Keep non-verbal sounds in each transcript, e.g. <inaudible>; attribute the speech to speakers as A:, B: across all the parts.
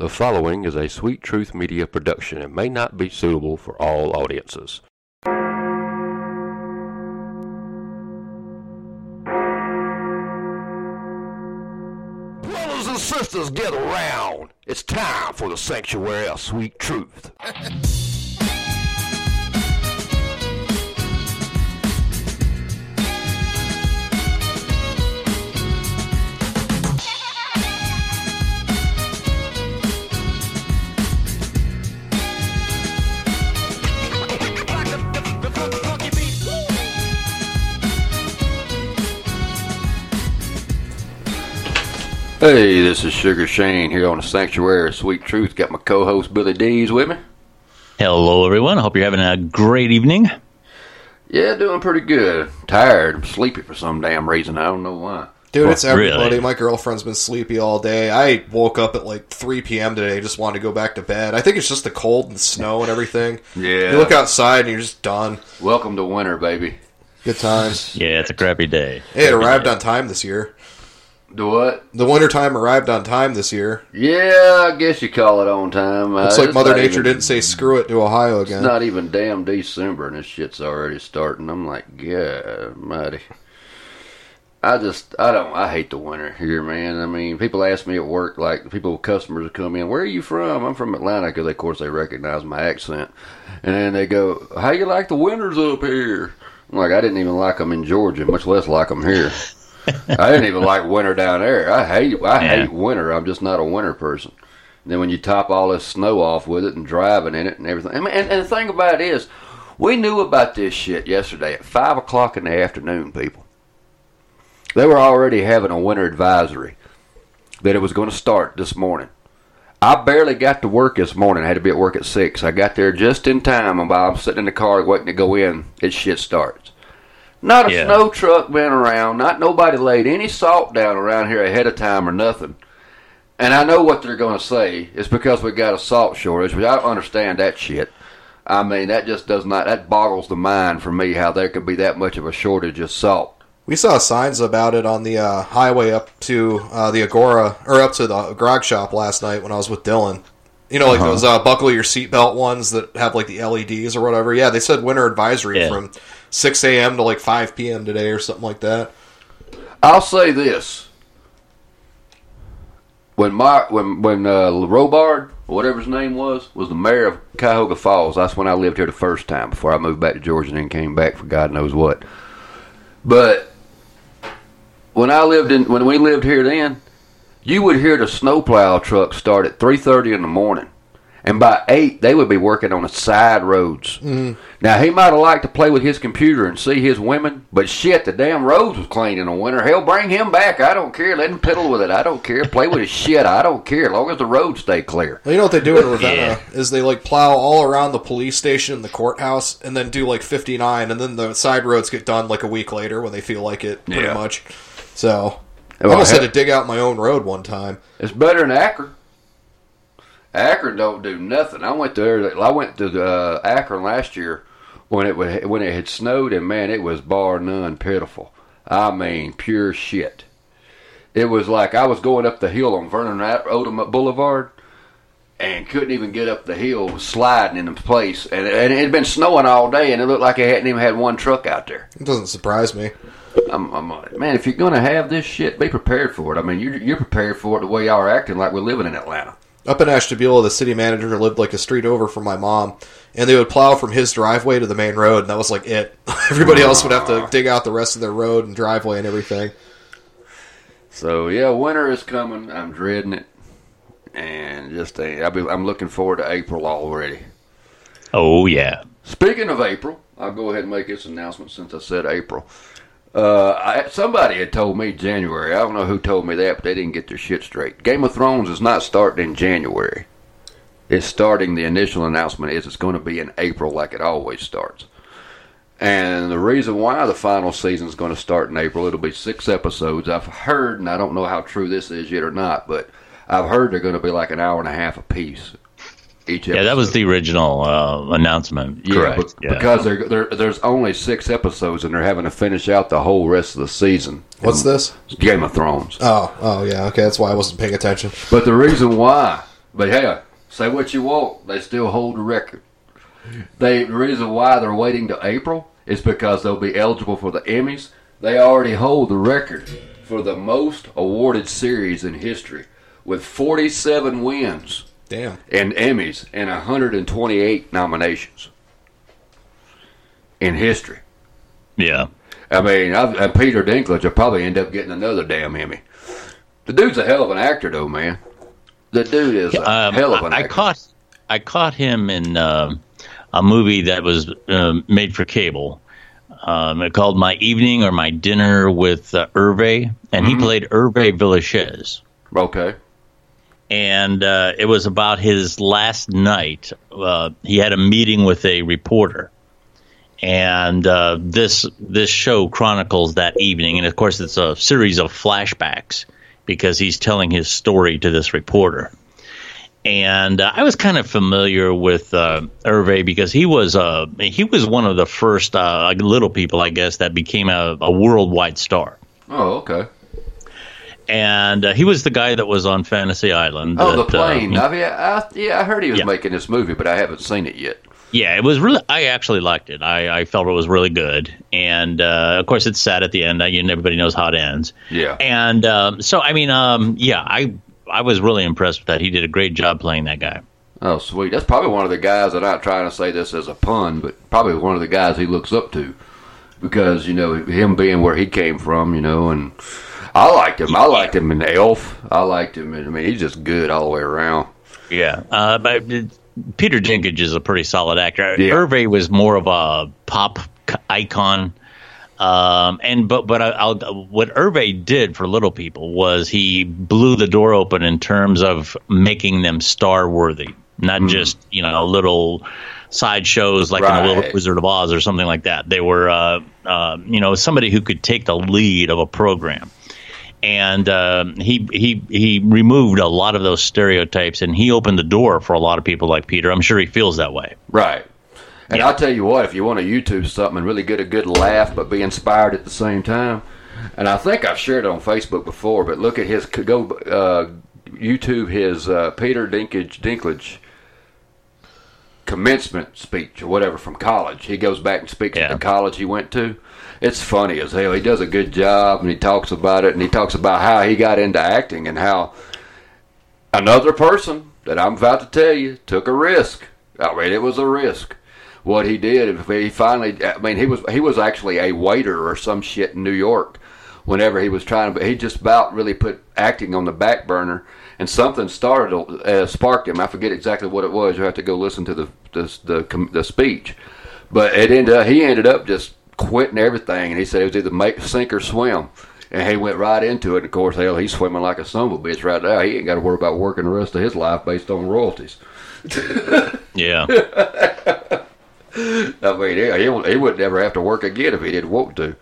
A: The following is a Sweet Truth Media production and may not be suitable for all audiences. Brothers and sisters, get around. It's time for the Sanctuary of Sweet Truth. <laughs> Hey, this is Sugar Shane here on the Sanctuary of Sweet Truth. Got my co-host Billy Dees with me.
B: Hello, everyone. I hope you're having a great evening.
A: Yeah, doing pretty good. Tired, I'm sleepy for some damn reason. I don't know why.
C: Dude, it's everybody.
B: really?
C: My girlfriend's been sleepy all day. I woke up at like 3 p.m. today, just wanted to go back to bed. I think it's just the cold and snow and everything.
A: Yeah.
C: You look outside and you're just done.
A: Welcome to winter, baby.
C: Good times.
B: Yeah, it's a crappy day.
C: Hey, it
B: Crappy
C: arrived
B: day.
C: on time this year.
A: Do what?
C: The winter time arrived on time this year.
A: Yeah, I guess you call it on time.
C: Looks
A: Uh,
C: like Mother Nature
A: even-
C: didn't say screw it to Ohio again.
A: It's not even damn December and this shit's already starting. I'm like, yeah, mighty. I just, I don't, I hate the winter here, man. I mean, people ask me at work, like, people, customers come in, where are you from? I'm from Atlanta, because of course they recognize my accent. And then they go, how you like the winters up here? I'm like, I didn't even like them in Georgia, much less like them here. I didn't even like winter down there. I hate, I
B: Yeah.
A: hate winter. I'm just not a winter person. And then when you top all this snow off with it and driving in it and everything. I mean, and, and the thing about it is, we knew about this shit yesterday at 5 o'clock in the afternoon, people. They were already having a winter advisory that it was going to start this morning. I barely got to work this morning. I had to be at work at 6. I got there just in time, and while I'm sitting in the car waiting to go in, it shit starts. Not a
B: Yeah.
A: snow truck been around. Not nobody laid any salt down around here ahead of time or nothing. And I know what they're going to say. It's because we got a salt shortage, but I don't understand that shit. I mean, that just does not, that boggles the mind for me how there could be that much of a shortage of salt.
C: We saw signs about it on the uh, highway up to uh, the Agora, or up to the grog shop last night when I was with Dylan. You know, like those uh, buckle your seatbelt ones that have like the LEDs or whatever. Yeah, they said winter advisory
B: Yeah.
C: from 6 a.m. to like 5 p.m. today or something like that.
A: I'll say this. When my when when uh, Robart, whatever his name was, was the mayor of Cuyahoga Falls. That's when I lived here the first time before I moved back to Georgia and then came back for God knows what. But when I lived in when we lived here then, you would hear the snowplow truck start at three thirty in the morning, and by eight they would be working on the side roads. Mm-hmm. Now he might have liked to play with his computer and see his women, but shit, the damn roads was clean in the winter. Hell, bring him back. I don't care. Let him piddle with it. I don't care. Play with his shit. I don't care. As long as the roads stay clear.
C: Well, you know what they do in Ravenna <laughs>
B: Yeah.
C: Uh, is they like plow all around the police station and the courthouse, and then do like 59, and then the side roads get done like a week later when they feel like it, pretty
A: Yeah.
C: much. So I almost had to dig out my own road one time.
A: It's better than Akron. Akron don't do nothing. I went there. I went to uh, Akron last year when it when it had snowed, and man, it was bar none pitiful. I mean, pure shit. It was like I was going up the hill on Vernon Odom Boulevard, and couldn't even get up the hill, sliding in the place, and, and it had been snowing all day, and it looked like it hadn't even had one truck out there.
C: It doesn't surprise me.
A: I'm, I'm like, man, if you're gonna have this shit, be prepared for it. I mean, you're you're prepared for it the way y'all are acting like we're living in Atlanta.
C: Up in Ashtabula, the city manager lived like a street over from my mom, and they would plow from his driveway to the main road, and that was like it. <laughs> Everybody else would have to dig out the rest of their road and driveway and everything.
A: So yeah, winter is coming. I'm dreading it, and just I'll be, I'm looking forward to April already.
B: Oh yeah.
A: Speaking of April, I'll go ahead and make this announcement since I said April. Uh, I, somebody had told me January. I don't know who told me that, but they didn't get their shit straight. Game of Thrones is not starting in January. It's starting. The initial announcement is it's going to be in April, like it always starts. And the reason why the final season is going to start in April, it'll be six episodes. I've heard, and I don't know how true this is yet or not, but I've heard they're going to be like an hour and a half a piece. Each
B: Yeah, that was the original uh, announcement.
A: Yeah,
B: Correct.
A: be- because they're, they're, there's only six episodes and they're having to finish out the whole rest of the season.
C: What's this?
A: Game of Thrones.
C: Oh, oh yeah, okay, that's why I wasn't paying attention.
A: But the reason why, but hey, say what you want, they still hold the record. They the reason why they're waiting to April is because they'll be eligible for the Emmys. They already hold the record for the most awarded series in history, with 47 wins
C: Damn.
A: and Emmys and 128 nominations in history.
B: Yeah.
A: I mean, I've, uh, Peter Dinklage will probably end up getting another damn Emmy. The dude's a hell of an actor, though, man. The dude is a
B: Um,
A: hell of an
B: I, I
A: actor.
B: caught I caught him in uh, a movie that was uh, made for cable. Um, it called My Evening or My Dinner with uh, Hervé, and
A: Mm-hmm.
B: he played Hervé Villechaize.
A: Okay.
B: And uh, it was about his last night. Uh, he had a meeting with a reporter, and uh, this this show chronicles that evening. And of course, it's a series of flashbacks because he's telling his story to this reporter. And uh, I was kind of familiar with uh, Hervé because he was uh, he was one of the first uh, little people, I guess, that became a, a worldwide star.
A: Oh, okay.
B: And uh, he was the guy that was on Fantasy Island.
A: Oh, the
B: that, uh,
A: plane. I've, yeah, I, yeah, I heard he was
B: Yeah.
A: making this movie, but I haven't seen it yet.
B: Yeah, it was really. I actually liked it. I, I felt it was really good, and uh, of course, it's sad at the end. I, and everybody knows how it ends.
A: Yeah.
B: And um, so, I mean, um, yeah, I I was really impressed with that. He did a great job playing that guy.
A: Oh, sweet. That's probably one of the guys. That I'm not trying to say this as a pun, but probably one of the guys he looks up to because you know him being where he came from. You know, and I liked him. I liked him in Elf. I liked him. In, I mean, he's just good all the way around.
B: Yeah, uh, but Peter Dinklage is a pretty solid actor.
A: Yeah.
B: Hervé was more of a pop icon. Um, and but but I, I'll, what Hervé did for little people was he blew the door open in terms of making them star worthy, not just you know little side shows like in the Little Wizard of Oz or something like that. They were uh, uh, you know somebody who could take the lead of a program and um, he he he removed a lot of those stereotypes, and he opened the door for a lot of people like Peter. I'm sure he feels that way.
A: Right. And I'll tell you what, if you want to YouTube something and really get a good laugh but be inspired at the same time, and I think I've shared it on Facebook before, but look at his go uh, YouTube his uh, Peter Dinklage Dinklage commencement speech or whatever from college. He goes back and speaks
B: Yeah.
A: at the college he went to. It's funny as hell. He does a good job and he talks about it and he talks about how he got into acting and how another person that I'm about to tell you took a risk. I mean, it was a risk. What he did, he finally, I mean, he was he was actually a waiter or some shit in New York. Whenever he was trying to, but he just about really put acting on the back burner, and something started uh, sparked him. I forget exactly what it was. You have to go listen to the the the, the speech, but it ended up he ended up just quitting everything, and he said it was either make sink or swim. And he went right into it. And of course, hell, he's swimming like a son of a bitch right now. He ain't got to worry about working the rest of his life based on royalties. <laughs>
B: Yeah, <laughs>
A: I mean, he, he, he would never have to work again if he didn't want to.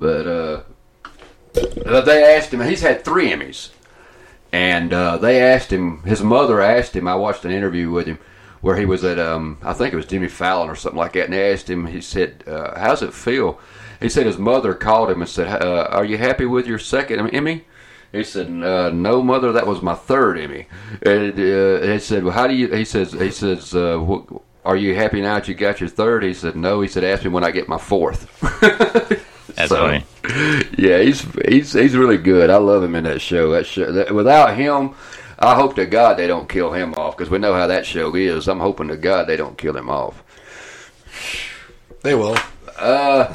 A: But uh, uh, they asked him. He's had three Emmys, and uh, they asked him. His mother asked him. I watched an interview with him where he was at. Um, I think it was Jimmy Fallon or something like that. And they asked him. He said, uh, "How's it feel?" He said his mother called him and said, uh, "Are you happy with your second Emmy?" He said, uh, "No, mother, that was my third Emmy." And uh, he said, "Well, how do you?" He says, "He says, uh, wh- are you happy now that you got your third? He said, "No." He said, "Ask me when I get my fourth. <laughs>
B: that's
A: So-
B: funny.
A: Yeah, he's he's he's really good. I love him in that show. That show. That, without him, I hope to God they don't kill him off because we know how that show is. I'm hoping to God they don't kill him off.
C: They will.
A: Uh,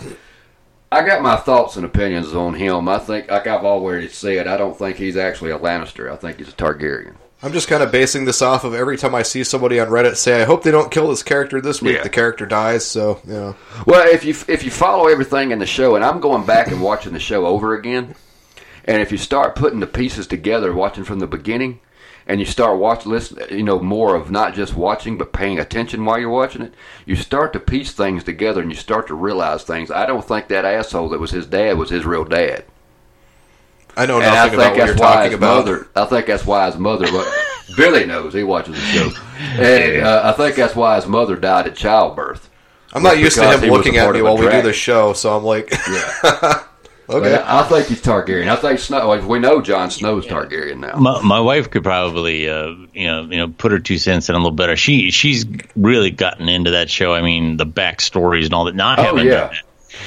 A: I got my thoughts and opinions on him. I think, like I've already said, I don't think he's actually a Lannister. I think he's a Targaryen.
C: I'm just kind of basing this off of every time I see somebody on Reddit say, "I hope they don't kill this character this week."
A: Yeah.
C: The character dies, so you know.
A: Well, if you if you follow everything in the show, and I'm going back and watching the show over again, and if you start putting the pieces together, watching from the beginning, and you start watching, listen, you know, more of not just watching but paying attention while you're watching it, you start to piece things together, and you start to realize things. I don't think that asshole that was his dad was his real dad.
C: I know
A: and I
C: nothing
A: think
C: about what you're
A: that's why
C: talking
A: his
C: about.
A: mother. I think that's why his mother. But <laughs> Billy knows. He watches the show, and uh, I think that's why his mother died at childbirth.
C: I'm not used to him looking at me while we do the show, so I'm like,
A: Yeah. <laughs>
C: okay.
A: But I think he's Targaryen. I think Snow. We know Jon Snow's Targaryen now.
B: My, my wife could probably, uh, you know, you know, put her two cents in a little better. She she's really gotten into that show. I mean, the backstories and all that. Not
A: Oh,
B: having
A: yeah.
B: done that.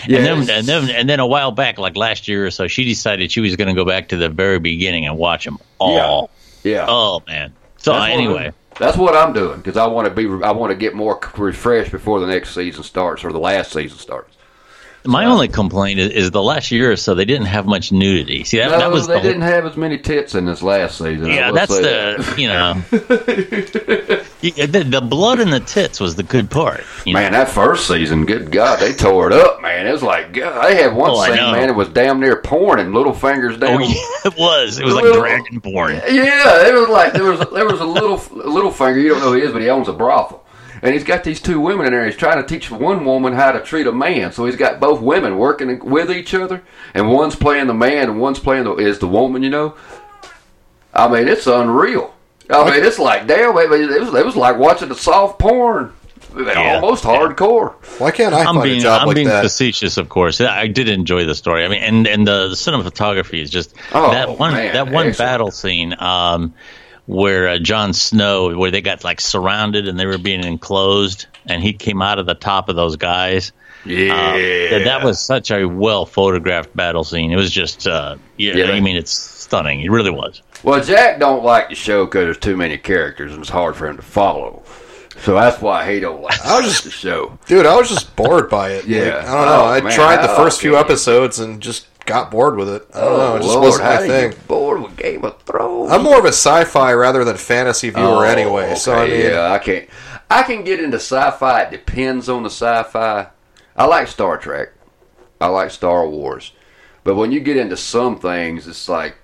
A: Yeah,
B: and then and then and then a while back, like last year or so, she decided she was going to go back to the very beginning and watch them all.
A: yeah.
B: Oh man. So
A: That's what-
B: anyway,
A: that's what I'm doing because I want to be. I want to get more refreshed before the next season starts or the last season starts.
B: My only complaint is, is the last year or so they didn't have much nudity. See that,
A: No,
B: that was
A: they
B: the
A: didn't have as many tits in this last season.
B: Yeah, that's the
A: that.
B: you know, <laughs> the, the blood and the tits was the good part. You know?
A: Man, that first season, good God, they tore it up, man. It was like, God, they had one
B: Oh,
A: scene, man, it was damn near porn and little fingers oh, down.
B: Oh, yeah, <laughs> it was. It was like
A: Little-
B: dragon porn.
A: Yeah, it was like there was there was a little <laughs> a little finger. You don't know who he is, but he owns a brothel, and he's got these two women in there. He's trying to teach one woman how to treat a man. So he's got both women working with each other, and one's playing the man and one's playing the is the woman. You know, I mean, it's unreal. I mean, it's like damn. It was it was like watching the soft porn, almost hardcore.
C: Why can't I
B: I'm
C: find
B: being
C: a job
B: I'm
C: like
B: being
C: that?
B: facetious, of course. I did enjoy the story. I mean, and and the, cinematography is just
A: Oh,
B: that one
A: man,
B: that one
A: excellent.
B: battle scene um, where uh, Jon Snow, where they got like surrounded and they were being enclosed, and he came out of the top of those guys.
A: Yeah,
B: Um, that, that was such a well photographed battle scene. It was just, uh, yeah,
A: Yeah.
B: I mean, it's stunning. It really was.
A: Well, Jack don't like the show because there's too many characters and it's hard for him to follow. So that's why he don't like
C: I was just-
A: the show.
C: Dude, I was just bored by it.
A: Yeah.
C: Like, I don't know.
A: Oh,
C: I
A: man,
C: tried the
A: how
C: first few
A: can
C: episodes and just got bored with it. I don't oh, know. It just
A: Lord,
C: wasn't
A: how
C: my
A: do you
C: thing.
A: get bored with Game of Thrones.
C: I'm more of a sci-fi rather than fantasy viewer
A: Oh,
C: anyway. So I mean,
A: yeah, I can't. I can get into sci-fi. It depends on the sci-fi. I like Star Trek. I like Star Wars, but when you get into some things, it's like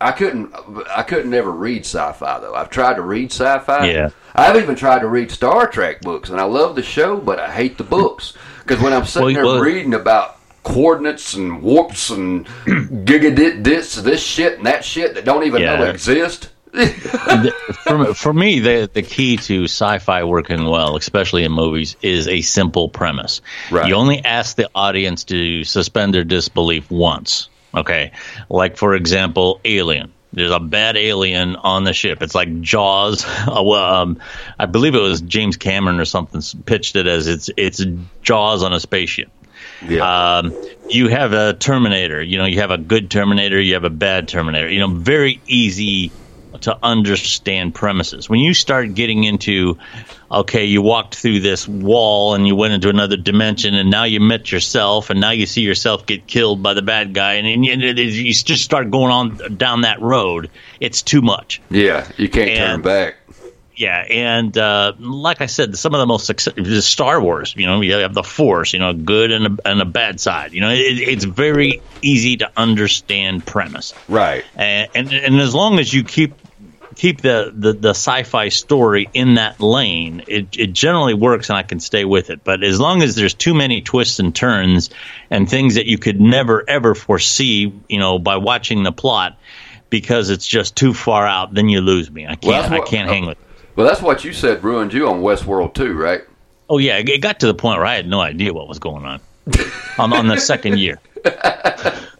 A: I couldn't. I couldn't ever read sci-fi though. I've tried to read sci-fi.
B: Yeah.
A: I've even tried to read Star Trek books, and I love the show, but I hate the books because when I'm sitting
B: Well,
A: there
B: well-
A: reading about coordinates and warps and gigadit this this shit and that shit that don't even know exist. <laughs>
B: For, for me, the the key to sci-fi working well, especially in movies, is a simple premise.
A: Right.
B: You only ask the audience to suspend their disbelief once. Okay, like for example, Alien. There's a bad alien on the ship. It's like Jaws. <laughs> Uh, um, I believe it was James Cameron or something pitched it as it's it's Jaws on a spaceship.
A: Yeah.
B: Um, you have a Terminator. You know, you have a good Terminator. You have a bad Terminator. You know, very easy to understand premises. When you start getting into, okay, you walked through this wall and you went into another dimension, and now you met yourself, and now you see yourself get killed by the bad guy, and, and you, you just start going on down that road. It's too much.
A: Yeah, you can't turn back.
B: Yeah, and uh, like I said, some of the most success, Star Wars. You know, you have the Force. You know, a good and a, and a bad side. You know, it, it's very easy to understand premise,
A: Right.
B: and, and and as long as you keep keep the, the, the sci-fi story in that lane, it, it generally works, and I can stay with it. But as long as there's too many twists and turns and things that you could never ever foresee, you know, by watching the plot. Because it's just too far out, then you lose me. I can't.
A: Well,
B: I can't hang with. it.
A: Well, that's what you said ruined you on Westworld too, right?
B: Oh yeah, it got to the point where I had no idea what was going on. I'm on the <laughs> second year.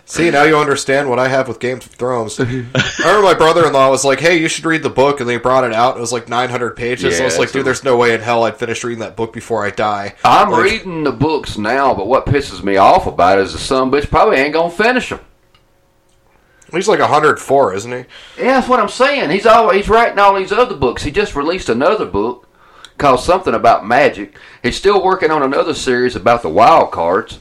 C: See, now you understand what I have with Game of Thrones. I remember my brother-in-law was like, "Hey, you should read the book," and they brought it out. It was like 900 pages.
A: Yeah,
C: I was like,
A: it's a-
C: "Dude, there's no way in hell I'd finish reading that book before I die."
A: I'm
C: Like,
A: reading the books now, but what pisses me off about it is the son bitch probably ain't gonna finish them.
C: He's like 104, isn't he?
A: Yeah, that's what I'm saying. He's always he's writing all these other books. He just released another book called something about magic. He's still working on another series about the wild cards.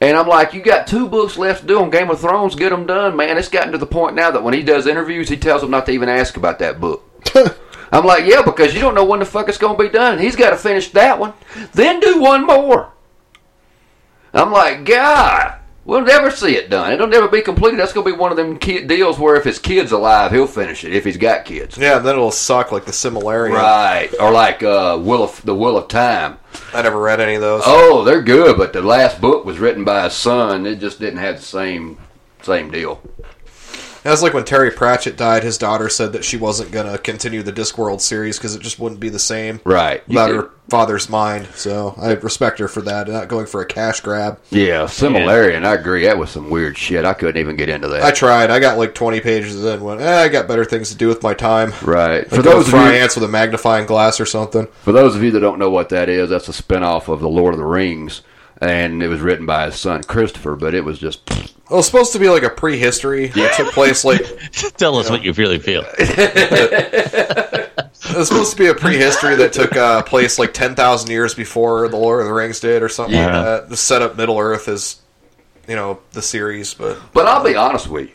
A: And I'm like, you got two books left to do on Game of Thrones. Get them done, man. It's gotten to the point now that when he does interviews, he tells them not to even ask about that book. <laughs> I'm like, yeah, because you don't know when the fuck it's going to be done. He's got to finish that one, then do one more. I'm like, God, we'll never see it done. It'll never be completed. That's going to be one of them deals where if his kid's alive, he'll finish it if he's got kids.
C: Yeah, then it'll suck like the Silmarillion.
A: Right, or like uh, Wheel of the Wheel of Time.
C: I never read any of those.
A: Oh, they're good, but the last book was written by his son. It just didn't have the same same deal.
C: That's like when Terry Pratchett died. His daughter said that she wasn't going to continue the Discworld series because it just wouldn't be the same
A: Right. You
C: without her father's mind. So I respect her for that, not going for a cash grab.
A: Yeah, Silmarillion, and I agree. That was some weird shit. I couldn't even get into that.
C: I tried. I got like 20 pages in. Went, eh, I got better things to do with my time.
A: right.
C: For
A: For
C: those
A: those of you,
C: ants with a magnifying glass or something.
A: for those of you that don't know what that is, that's a spinoff of the Lord of the Rings, and it was written by his son Christopher. But it was just
C: It was supposed to be like a prehistory that took place like <laughs>
B: Tell us what you really feel. <laughs>
C: it was supposed to be a prehistory that took uh, place like 10,000 years before the Lord of the Rings did or something
A: Yeah.
C: like that. To set up Middle Earth is, you know the series, but
A: But I'll be honest with you.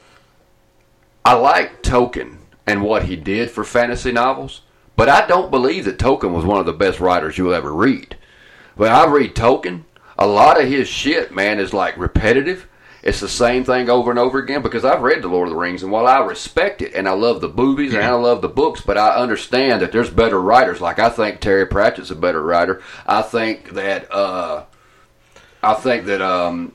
A: I like Tolkien and what he did for fantasy novels, but I don't believe that Tolkien was one of the best writers you'll ever read. When I read Tolkien, a lot of his shit, man, is like repetitive. It's the same thing over and over again because I've read The Lord of the Rings, and while I respect it and I love the movies and I love the books, but I understand that there's better writers. Like I think Terry Pratchett's a better writer. I think that uh, I think that um,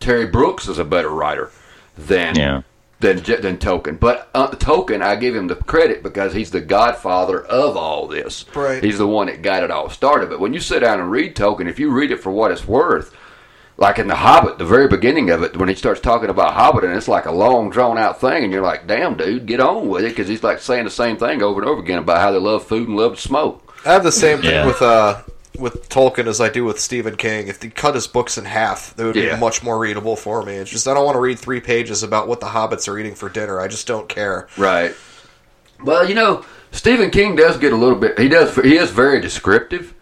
A: Terry Brooks is a better writer than
B: Yeah.
A: than J- than Tolkien. But uh, Tolkien, I give him the credit because he's the godfather of all this.
C: Right.
A: He's the one that got it all started. But when you sit down and read Tolkien, if you read it for what it's worth, like in The Hobbit, the very beginning of it, when he starts talking about Hobbit, and it's like a long, drawn out thing, and you're like, damn, dude, get on with it, because he's like saying the same thing over and over again about how they love food and love to smoke.
C: I have the same thing
B: Yeah.
C: with uh with Tolkien as I do with Stephen King. If they cut his books in half, they would
A: Yeah.
C: be much more readable for me. It's just I don't want to read three pages about what the hobbits are eating for dinner. I just don't care.
A: Right. Well, you know, Stephen King does get a little bit. He does. He is very descriptive.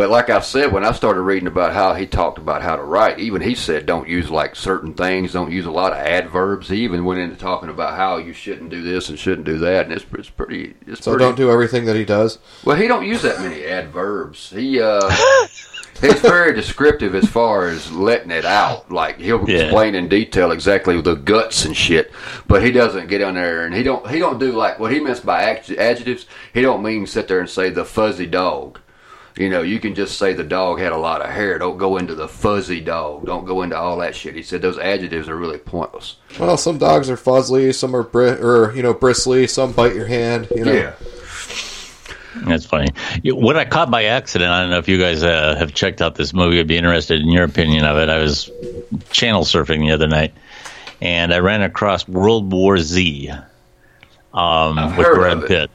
A: But like I said, when I started reading about how he talked about how to write, even he said don't use like certain things, don't use a lot of adverbs. He even went into talking about how you shouldn't do this and shouldn't do that, and it's, it's pretty. It's
C: So
A: pretty,
C: don't do everything that he does.
A: Well, he don't use that many adverbs. He uh, <laughs> he's very descriptive as far as letting it out. Like he'll
B: Yeah.
A: explain in detail exactly the guts and shit, but he doesn't get on there and he don't he don't do like what he means by adjectives. He don't mean sit there and say the fuzzy dog. You know, you can just say the dog had a lot of hair. Don't go into the fuzzy dog. Don't go into all that shit. He said those adjectives are really pointless.
C: Well, some dogs are fuzzy, some are bri- or you know bristly, some bite your hand. You know,
B: That's funny. You- What I caught by accident, I don't know if you guys uh, have checked out this movie. I'd be interested in your opinion of it. I was channel surfing the other night, and I ran across World War Z um,
A: I've
B: with Brad. Pitt.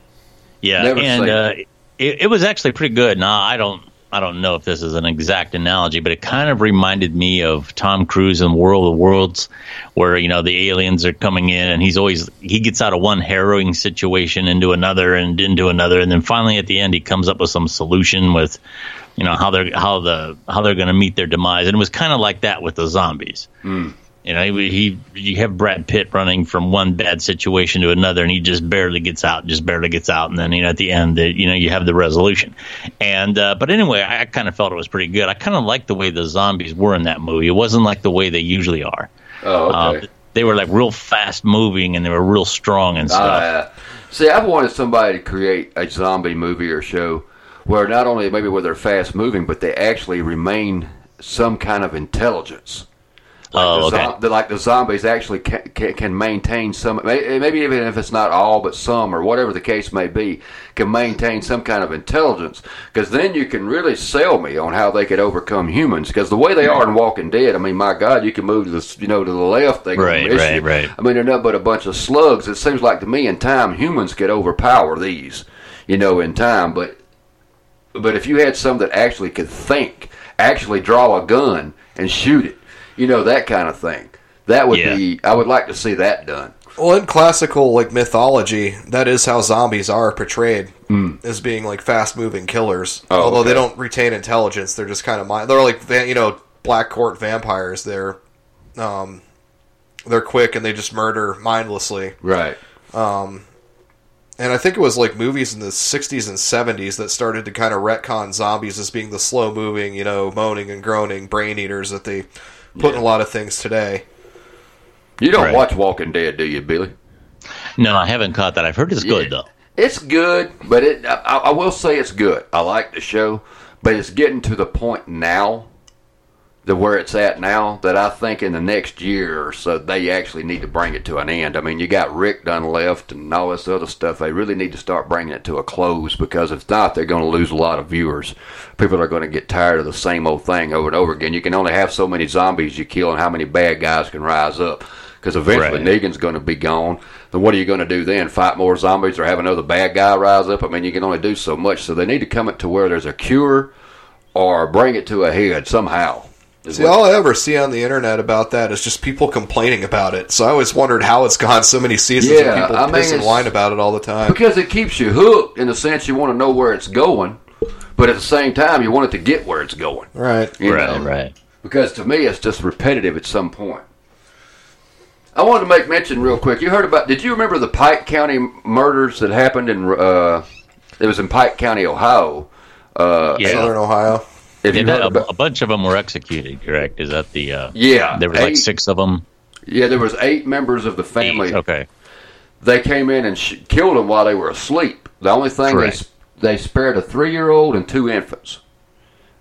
B: Yeah,
A: Never
B: and uh,
A: it.
B: It, it was actually pretty good. Now I don't. I don't know if this is an exact analogy, but it kind of reminded me of Tom Cruise in World of Worlds, where you know the aliens are coming in, and he's always he gets out of one harrowing situation into another and into another, and then finally at the end he comes up with some solution with, you know how they're how the how they're going to meet their demise, and it was kind of like that with the zombies. Hmm. You know, he, he you have Brad Pitt running from one bad situation to another, and he just barely gets out, just barely gets out, and then you know at the end, the, you know, you have the resolution. And uh, but anyway, I, I kind of felt it was pretty good. I kind of liked the way the zombies were in that movie. It wasn't like the way they usually are.
A: Oh, okay.
B: Uh, they were like real fast moving, and they were real strong and stuff.
A: Uh, see, I've wanted somebody to create a zombie movie or show where not only maybe where they're fast moving, but they actually remain some kind of intelligence.
B: Oh,
A: the,
B: okay.
A: the, like the zombies actually can, can, can maintain some, maybe even if it's not all, but some, or whatever the case may be, can maintain some kind of intelligence. Because then you can really sell me on how they could overcome humans. Because the way they are in Walking Dead, I mean, my God, you can move to the you know to the left, they
B: Right, right,
A: you.
B: right.
A: I mean, they're nothing but a bunch of slugs. It seems like to me, in time, humans could overpower these, you know, in time. But but if you had some that actually could think, actually draw a gun and shoot it, you know, that kind of thing. That would
B: Yeah.
A: be. I would like to see that done.
C: Well, in classical like mythology, that is how zombies are portrayed as being like fast-moving killers.
A: Hmm. Oh,
C: Although they don't retain intelligence, they're just kind of mind. They're like you know black court vampires. They're um, they're quick and they just murder mindlessly.
A: Right.
C: And I think it was like movies in the 60s and 70s that started to kind of retcon zombies as being the slow moving, you know, moaning and groaning brain eaters that they put in a lot of things today.
A: You don't
B: Right.
A: watch Walking Dead, do you, Billy?
B: No, I haven't caught that. I've heard it's good
A: Yeah.
B: though.
A: It's good, but it. I, I will say it's good. I like the show, but it's getting to the point now, the where it's at now, that I think in the next year or so they actually need to bring it to an end. I mean, you got Rick done left and all this other stuff. They really need to start bringing it to a close because if not, they're going to lose a lot of viewers. People are going to get tired of the same old thing over and over again. You can only have so many zombies you kill, and how many bad guys can rise up. Because eventually
B: Right.
A: Negan's going to be gone. Then what are you going to do then? Fight more zombies or have another bad guy rise up? I mean, you can only do so much. So they need to come it to where there's a cure or bring it to a head somehow. Is
C: See,
A: what-
C: all I ever see on the internet about that is just people complaining about it. So I always wondered how it's gone so many seasons
A: Yeah,
C: and people
A: I mean,
C: piss and
A: it's-
C: whine about it all the time.
A: because it keeps you hooked in the sense you want to know where it's going, but at the same time you want it to get where it's going.
C: Right.
A: you
B: right,
A: know?
B: right.
A: Because to me, it's just repetitive at some point. I wanted to make mention real quick. You heard about? Did you remember the Pike County murders that happened in? Uh, it was in Pike County, Ohio. Uh,
B: Yeah.
C: Southern Ohio.
B: Yeah, that- a,
A: about,
B: a bunch of them were executed. Correct? Is that the? Uh,
A: yeah,
B: there was like six of them.
A: Yeah, there was eight members of the family.
B: Okay.
A: They came in and sh- killed them while they were asleep. The only thing they
B: Correct.
A: s- they spared a three year old and two infants.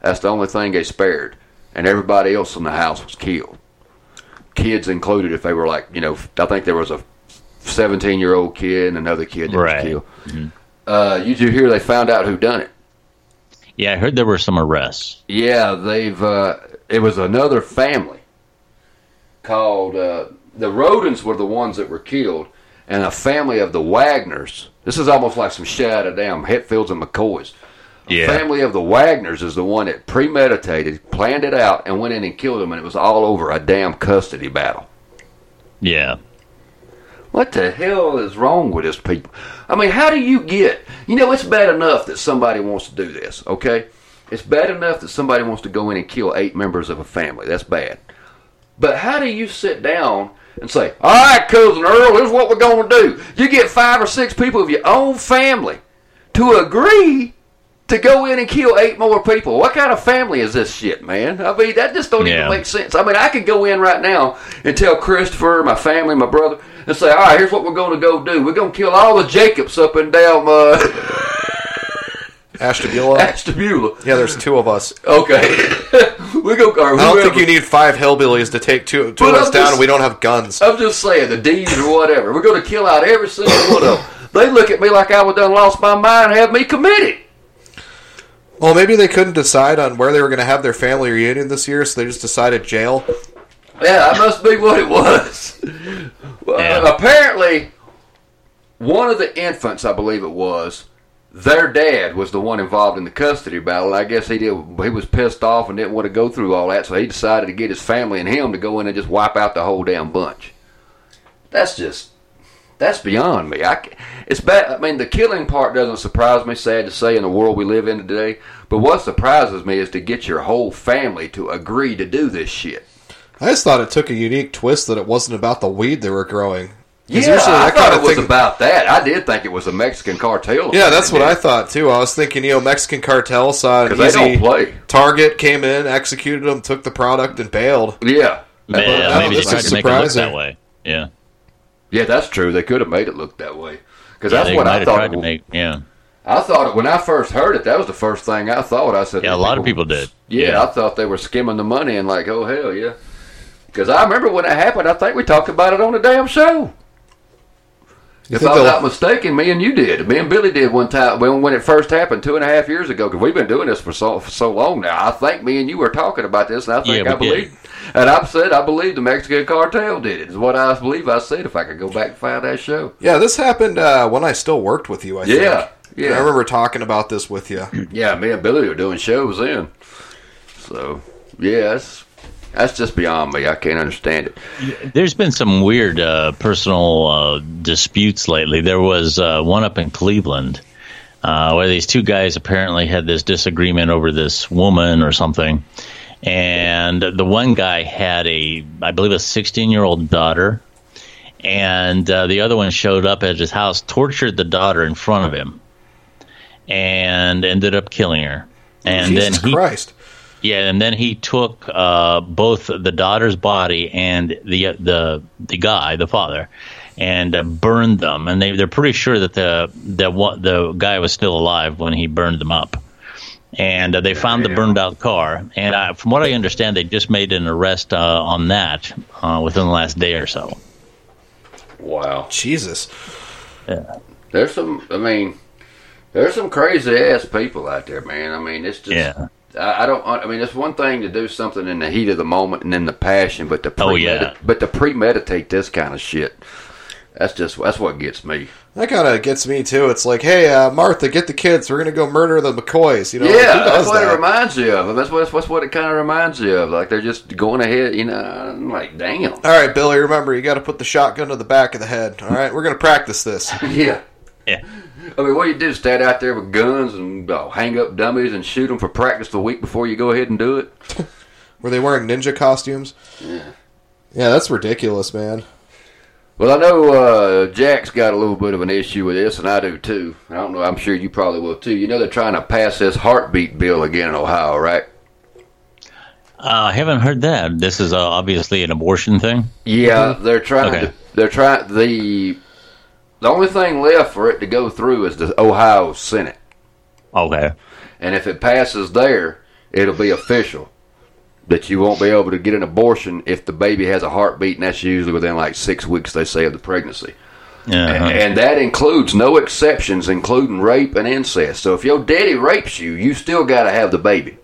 A: That's the only thing they spared, and everybody else in the house was killed. Kids included, if they were like you know, I think there was a seventeen year old kid and another kid that
B: Right.
A: was killed. Uh, you do hear they found out who done it?
B: Yeah, I heard there were some arrests.
A: Yeah, they've. Uh, it was another family called uh, the Rhodens were the ones that were killed, and a family of the Wagners. This is almost like some shit out of damn Hatfields and McCoys.
B: Yeah.
A: Family of the Wagners is the one that premeditated, planned it out, and went in and killed them, and it was all over a damn custody battle.
B: Yeah.
A: What the hell is wrong with this people? I mean, how do you get? You know, it's bad enough that somebody wants to do this. Okay, it's bad enough that somebody wants to go in and kill eight members of a family. That's bad. But how do you sit down and say, "All right, cousin Earl, here's what we're going to do"? You get five or six people of your own family to agree to go in and kill eight more people. What kind of family is this shit, man? I mean, that just don't
B: Yeah.
A: even make sense. I mean, I could go in right now and tell Christopher, my family, my brother, and say, all right, here's what we're going to go do. We're going to kill all the Jacobs up and down uh, <laughs>
C: Ashtabula.
A: Ashtabula.
C: yeah, there's two of us.
A: Okay. <laughs> we go. Or
C: I don't think you need five hillbillies to take two, two of us down.
A: just-
C: we don't have guns.
A: I'm just saying, the D's or whatever. We're going to kill out every single one of them. They look at me like I would done lost my mind and have me committed.
C: Well, maybe they couldn't decide on where they were going to have their family reunion this year, so they just decided jail.
A: Yeah, that must be what it was. Well,
B: Yeah.
A: Apparently, one of the infants, I believe it was, their dad was the one involved in the custody battle. I guess he did. He was pissed off and didn't want to go through all that, so he decided to get his family and him to go in and just wipe out the whole damn bunch. That's just. That's beyond me. I, it's bad. I mean, the killing part doesn't surprise me. Sad to say, in the world we live in today. But what surprises me is to get your whole family to agree to do this shit.
C: I just thought it took a unique twist that it wasn't about the weed they were growing.
A: Yeah,
C: usually
A: I thought
C: kind
A: it was
C: thing-
A: about that. I did think it was a Mexican cartel.
C: Yeah, that's what I thought too. I was thinking, you know, Mexican cartel saw an
A: Because they
C: easy
A: don't play.
C: target, came in, executed them, took the product, and bailed.
A: Yeah,
B: Yeah,
C: that-
B: maybe
C: this
B: they tried to make it look that way. Yeah.
A: yeah, that's true. They could have made it look that way. Because
B: Yeah,
A: that's what I thought.
B: tried
A: It,
B: to make. Yeah.
A: I thought it, when I first heard it, that was the first thing I thought. I said,
B: Yeah, a lot of people did.
A: Yeah,
B: Yeah.
A: I thought they were skimming the money and like, oh hell yeah. Because I remember when it happened. I think we talked about it on the damn show.
C: You
A: If I'm not mistaken, me and you did. Me and Billy did one time when, when it first happened two and a half years ago. Because we've been doing this for so for so long now. I think me and you were talking about this, and I think
B: Yeah,
A: I believe. And I said I believe the Mexican cartel did it. Is what I believe I said. If I could go back and find that show.
C: Yeah, this happened uh, when I still worked with you. I think.
A: Yeah, yeah.
C: I remember talking about this with you.
A: Yeah, me and Billy were doing shows then. So yeah, that's that's just beyond me. I can't understand it.
B: There's been some weird uh, personal uh, disputes lately. There was uh, one up in Cleveland uh, where these two guys apparently had this disagreement over this woman or something. And the one guy had a, I believe, a 16 year old daughter. And uh, the other one showed up at his house, tortured the daughter in front of him, and ended up killing her. And
C: Jesus
B: then he,
C: Christ.
B: Yeah, and then he took uh, both the daughter's body and the the the guy, the father, and uh, burned them. And they they're pretty sure that the the one- the guy was still alive when he burned them up. And uh, they found the burned out car. And uh, from what I understand, they just made an arrest uh, on that uh, within the last day or so.
A: Wow.
C: Jesus.
A: Yeah, There's some. I mean, there's some crazy ass people out there, man. I mean, it's just.
B: Yeah.
A: I, I don't. I mean, it's one thing to do something in the heat of the moment and in the passion, but to
B: Oh, yeah.
A: but to premeditate this kind of shit, that's just that's what gets me.
C: That kind of gets me too. It's like, hey, uh, Martha, get the kids. We're gonna go murder the McCoys. You know,
A: yeah,
C: who
A: that's
C: does
A: what it reminds you of. That's what that's what it kind of reminds you of. Like they're just going ahead. You know, I'm like damn.
C: All right, Billy. Remember, you got to put the shotgun to the back of the head. All right, we're gonna practice this. <laughs>
A: Yeah.
B: Yeah.
A: I mean, what you do? Stand out there with guns and uh, hang up dummies and shoot them for practice the week before you go ahead and do it. <laughs>
C: Were they wearing ninja costumes? Yeah. Yeah, that's ridiculous, man.
A: Well, I know uh, Jack's got a little bit of an issue with this, and I do too. I don't know. I'm sure you probably will too. You know they're trying to pass this heartbeat bill again in Ohio, right?
B: Uh, I haven't heard that. This is uh, obviously an abortion thing.
A: Yeah, they're trying
B: Okay.
A: to. They're trying the. The only thing left for it to go through is the Ohio Senate,
B: Okay.
A: and if it passes there, it'll be official that you won't be able to get an abortion if the baby has a heartbeat, and that's usually within like six weeks. They say of the pregnancy.
B: Uh-huh.
A: And that includes no exceptions, including rape and incest. So if your daddy rapes you, you still got to have the baby.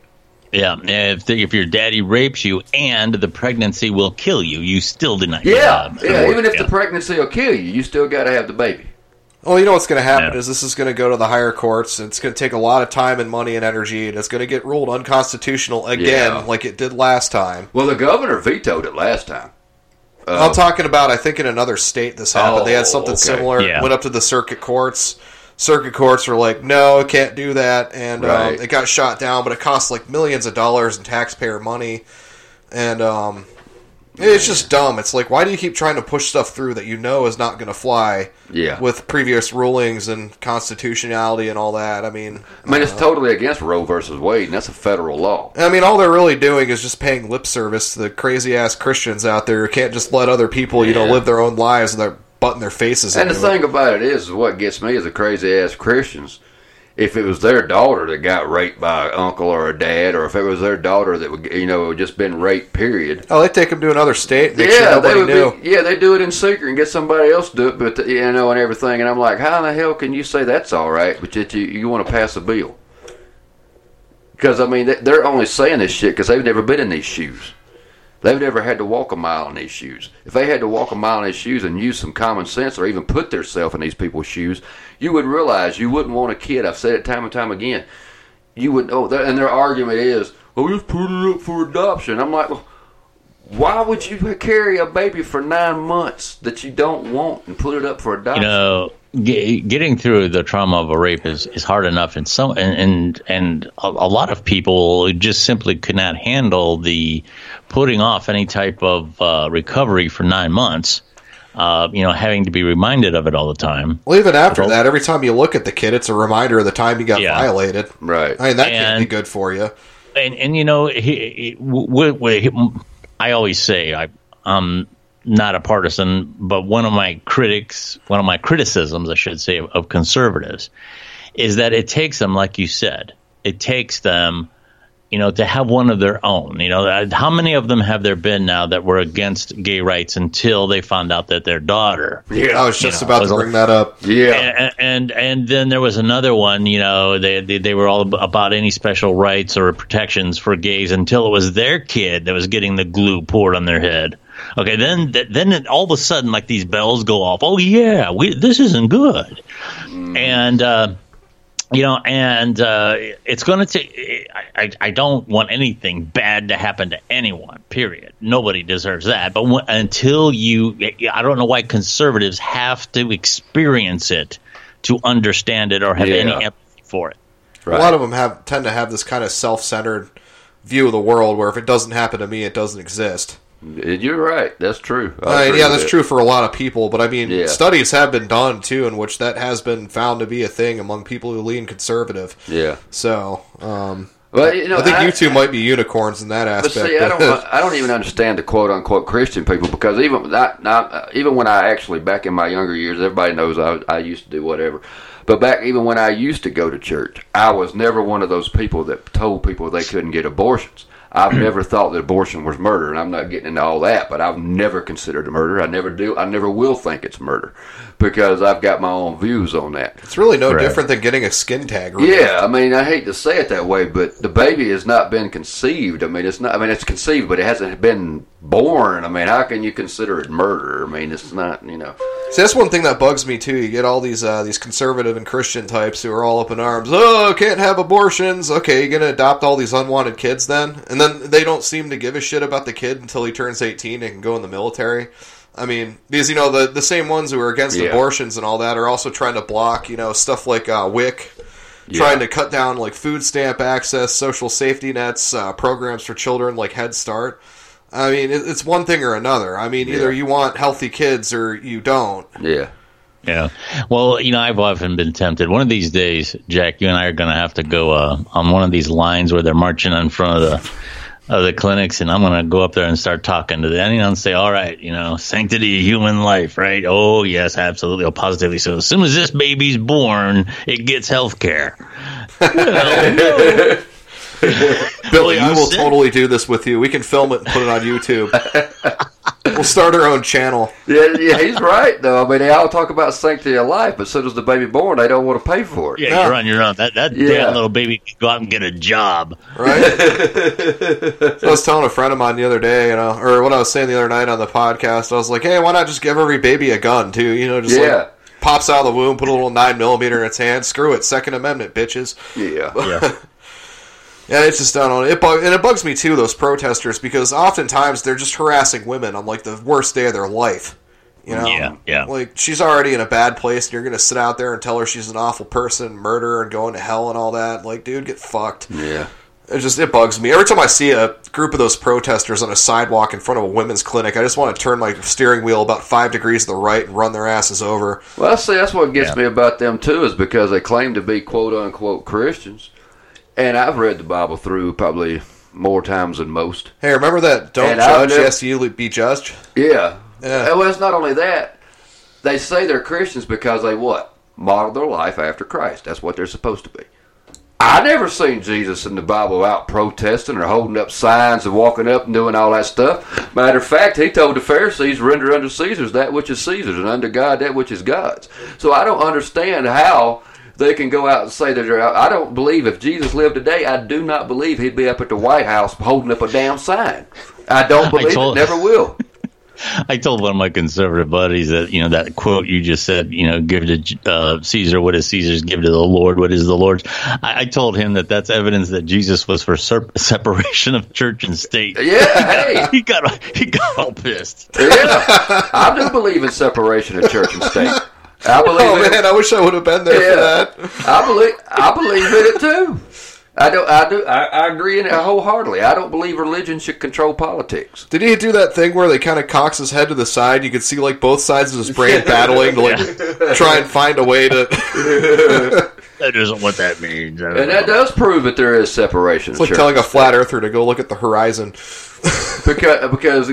B: Yeah, if the, if your daddy rapes you and the pregnancy will kill you, you still deny. your,
A: Yeah,
B: uh,
A: yeah.
B: abort-
A: Even if
B: yeah.
A: the pregnancy will kill you, you still got to have the baby.
C: Well, you know what's going to happen
B: Yeah.
C: is this is going to go to the higher courts. And it's going to take a lot of time and money and energy, and it's going to get ruled unconstitutional again,
A: Yeah.
C: like it did last time.
A: Well, the governor vetoed it last time.
C: I'm talking about. I think in another state this happened. they
A: Oh,
C: had something
A: okay.
C: similar.
B: Yeah.
C: Went up to the circuit courts. Circuit courts were like, "No, can't do that," and um, it got shot down. But it cost like millions of dollars in taxpayer money, and um, it's just dumb. It's like, why do you keep trying to push stuff through that you know is not going to fly?
A: Yeah.
C: with previous rulings and constitutionality and all that. I mean,
A: I mean, it's totally against Roe versus Wade, and that's a federal law.
C: I mean, all they're really doing is just paying lip service to the crazy ass Christians out there who can't just let other people, you know, live their own lives and they're butting their faces
A: And the
C: into it.
A: thing about it is, what gets me is the crazy ass Christians. If it was their daughter that got raped by an uncle or a dad, or if it was their daughter that would, you know, just been raped, period.
C: Oh, they take them to another state. Sure
A: yeah,
C: nobody
A: they would
C: knew.
A: Be, yeah, they do it in secret and get somebody else to do it, but the, you know, and everything. And I'm like, how in the hell can you say that's all right, but yet you you want to pass a bill? Because I mean, they're only saying this shit because they've never been in these shoes. They've never had to walk a mile in these shoes. If they had to walk a mile in these shoes and use some common sense, or even put themselves in these people's shoes, you would realize you wouldn't want a kid. I've said it time and time again. You would oh, know, and their argument is, "Oh, just put it up for adoption." I'm like, well, why would you carry a baby for nine months that you don't want and put it up for
B: you
A: adoption?
B: know, ge- getting through the trauma of a rape is, is hard enough, and some and and, and a, a lot of people just simply could not handle the putting off any type of uh, recovery for nine months. Uh, you know, having to be reminded of it all the time.
C: Well, even after
B: Well-
C: that, every time you look at the kid, it's a reminder of the time you got
B: Yeah.
C: violated.
A: right.
C: I mean, that can't be good for you.
B: and and you know he, he, w- w- he- I always say I I'm not a partisan, but one of my critics, one of my criticisms, I should say, of, of conservatives, is that it takes them, like you said, it takes them you know, to have one of their own. You know, uh, how many of them have there been now that were against gay rights until they found out that their daughter?
C: Yeah, I was just
B: know,
C: about
B: was
C: to
B: a-
C: bring that up.
A: Yeah.
B: And, and and then there was another one. You know, they, they they were all about any special rights or protections for gays until it was their kid that was getting the glue poured on their head. Okay, then th- then it, all of a sudden, like these bells go off. Oh yeah, we, this isn't good. And uh, you know, and uh, it's going to take. I, I, I don't want anything bad to happen to anyone. Period. Nobody deserves that. But when, until you, I don't know why conservatives have to experience it to understand it or have
A: Yeah.
B: any empathy for it.
A: Right.
C: A lot of them have tend to have this kind of self-centered view of the world, where if it doesn't happen to me, it doesn't exist.
A: You're right. That's true. I
C: I mean, yeah, that's
A: that.
C: true for a lot of people, but I mean,
A: Yeah.
C: studies have been done too, in which that has been found to be a thing among people who lean conservative.
A: Yeah.
C: So, um,
A: Well, you know,
C: I think you two might be unicorns in that
A: But
C: aspect.
A: see, I don't, <laughs> I don't even understand the quote unquote Christian people because even not, not even when I actually back in my younger years, everybody knows I, I used to do whatever. But back even when I used to go to church, I was never one of those people that told people they couldn't get abortions. I've never thought that abortion was murder, and I'm not getting into all that. But I've never considered it murder. I never do. I never will think it's murder because I've got my own views on that.
C: it's really no different than getting a skin tag. removed.
A: Yeah, I mean, I hate to say it that way, but the baby has not been conceived. I mean, it's not. I mean, it's conceived, but it hasn't been born. I mean, how can you consider it murder? I mean, it's not. You know.
C: See, that's one thing that bugs me too. You get all these uh, these conservative and Christian types who are all up in arms. Oh, can't have abortions. Okay, you're gonna adopt all these unwanted kids then, and then they don't seem to give a shit about the kid until he turns 18 and can go in the military. I mean, because you know the the same ones who are against
A: Yeah.
C: abortions and all that are also trying to block you know stuff like uh, WIC. Trying to cut down like food stamp access, social safety nets, uh, programs for children like Head Start. I mean, it, it's one thing or another. I mean, either you want healthy kids or you don't.
A: Yeah.
B: Yeah. Well, you know, I've often been tempted. One of these days, Jack, you and I are going to have to go uh, on one of these lines where they're marching in front of the of the clinics, and I'm going to go up there and start talking to them and say, "All right, you know, sanctity of human life, right? Oh, yes, absolutely, oh, positively. So as soon as this baby's born, it gets health care." <laughs> <laughs>
C: Billy, I will
B: said-
C: totally do this with you. We can film it and put it on YouTube. <laughs> we'll start our own channel.
A: Yeah, yeah, he's right though. I mean, they all talk about sanctity of life, but as soon as the baby born, they don't want to pay for it.
B: Yeah,
C: Yeah.
B: you're on your own. That that
A: Yeah.
B: damn little baby can go out and get a job.
C: Right? <laughs> I was telling a friend of mine the other day, you know, or what I was saying the other night on the podcast. I was like, "Hey, why not just give every baby a gun too? You know, just
A: Yeah.
C: like pops out of the womb, put a little nine millimeter in its hand. Screw it, Second Amendment, bitches."
A: Yeah.
B: Yeah. <laughs>
C: Yeah, it's just done on it. Bug, and it bugs me too, those protesters, because oftentimes they're just harassing women on like the worst day of their life. You know,
B: Yeah, yeah.
C: Like she's already in a bad place, and you're gonna sit out there and tell her she's an awful person, murder and going to hell and all that. Like, dude, get fucked.
A: Yeah.
C: It just it bugs me every time I see a group of those protesters on a sidewalk in front of a women's clinic. I just want to turn my steering wheel about five degrees to the right and run their asses over.
A: Well, see, that's what gets
B: Yeah.
A: me about them too, is because they claim to be quote unquote Christians, and I've read the Bible through probably more times than most.
C: Hey, remember that? Don't
A: And
C: judge,
A: never-
C: yes, you be judged.
A: Yeah.
C: Yeah.
A: Well, it's not only that. They say they're Christians because they what? Model their life after Christ. That's what they're supposed to be. I never seen Jesus in the Bible out protesting or holding up signs and walking up and doing all that stuff. Matter of fact, he told the Pharisees, render unto Caesar's that which is Caesar's and unto God that which is God's. So I don't understand how they can go out and say that they're out. I don't believe if Jesus lived today, I do not believe he'd be up at the White House holding up a damn sign. I don't <laughs> believe
B: told-
A: it, never will. <laughs>
B: I told one of my conservative buddies that you know that quote you just said, you know, give to uh, Caesar what is Caesar's, give to the Lord what is the Lord's. I, I told him that that's evidence that Jesus was for ser- <laughs> separation of church and state.
A: Yeah, hey.
B: he got he got all pissed.
A: Yeah, I do believe in separation of church and state. I <laughs> oh, believe
C: Oh
A: in it.
C: man, I wish I would have been there
A: Yeah.
C: for that.
A: I believe I believe in it too. I do. I do. I, I agree in it wholeheartedly. I don't believe religion should control politics.
C: Did he do that thing where they kind of cocks his head to the side? You could see like both sides of his brain <laughs> battling to like try and find a way to. <laughs>
B: That isn't what that means. I don't
A: And that does prove that there is separation.
C: It's like
A: of church
C: telling a flat earther to go look at the horizon. <laughs>
A: because because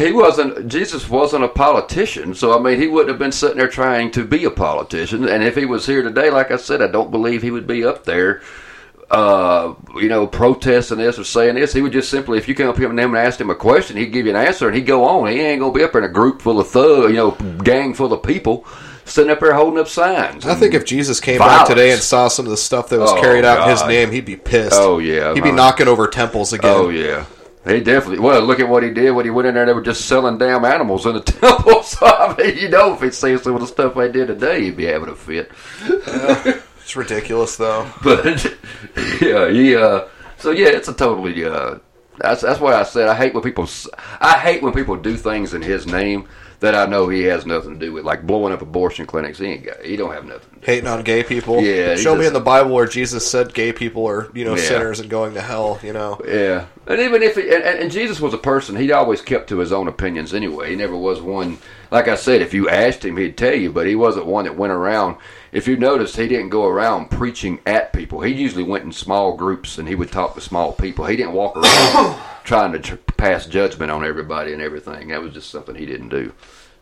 A: he wasn't Jesus wasn't a politician, so I mean he wouldn't have been sitting there trying to be a politician. And if he was here today, like I said, I don't believe he would be up there uh, you know, protesting this or saying this. He would just simply, if you come up to him and ask him a question, he'd give you an answer and he'd go on. He ain't gonna be up in a group full of thug, you know, gang full of people sitting up there holding up signs.
C: I think if Jesus came
A: Violence.
C: back today and saw some of the stuff that was
A: Oh,
C: carried out in his name, he'd be pissed.
A: Oh, yeah.
C: he'd be
A: Uh,
C: knocking over temples again.
A: Oh yeah. He definitely. Well, look at what he did when he went in there. They were just selling damn animals in the <laughs> temple. So I mean, you know, if he'd seen some of the stuff they did today, he'd be having a fit.
C: It's ridiculous, though. <laughs>
A: But yeah, he. Uh, so yeah, it's a totally. Uh, that's that's why I said I hate when people. I hate when people do things in his name that I know he has nothing to do with, like blowing up abortion clinics. He ain't got. He don't have nothing. to do.
C: Hating on gay people.
A: Yeah,
C: Show me
A: just-
C: in the Bible where Jesus said gay people are, you know,
A: Yeah.
C: sinners and going to hell. You know.
A: Yeah, and even if he, and, and and Jesus was a person, he always kept to his own opinions anyway. He never was one. Like I said, if you asked him, he'd tell you, but he wasn't one that went around. If you noticed, he didn't go around preaching at people. He usually went in small groups and he would talk to small people. He didn't walk around <coughs> trying to tr- pass judgment on everybody and everything. That was just something he didn't do.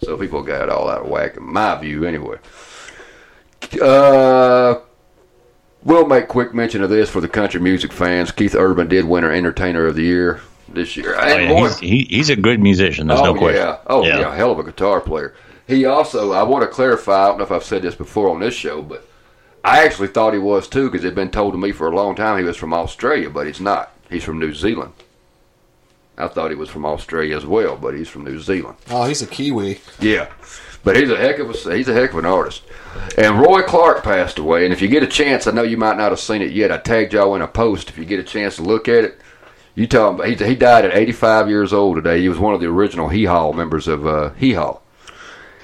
A: So people got all out of whack, in my view, anyway. Uh, We'll make quick mention of this for the country music fans. Keith Urban did win our Entertainer of the Year this year.
B: Oh, yeah,
A: boy-
B: he's, he, he's a good musician. There's
A: oh,
B: no question.
A: yeah. Oh, yeah. Hell of a guitar player. He also, I want to clarify, I don't know if I've said this before on this show, but I actually thought he was too because it'd been told to me for a long time he was from Australia, but he's not. He's from New Zealand. I thought he was from Australia as well, but he's from New Zealand.
C: Oh, he's a Kiwi.
A: Yeah, but he's a heck of a he's a heck of an artist. And Roy Clark passed away. And if you get a chance, I know you might not have seen it yet. I tagged y'all in a post. If you get a chance to look at it, you tell him he, he died at 85 years old today. He was one of the original Hee Haw members of uh, Hee Haw.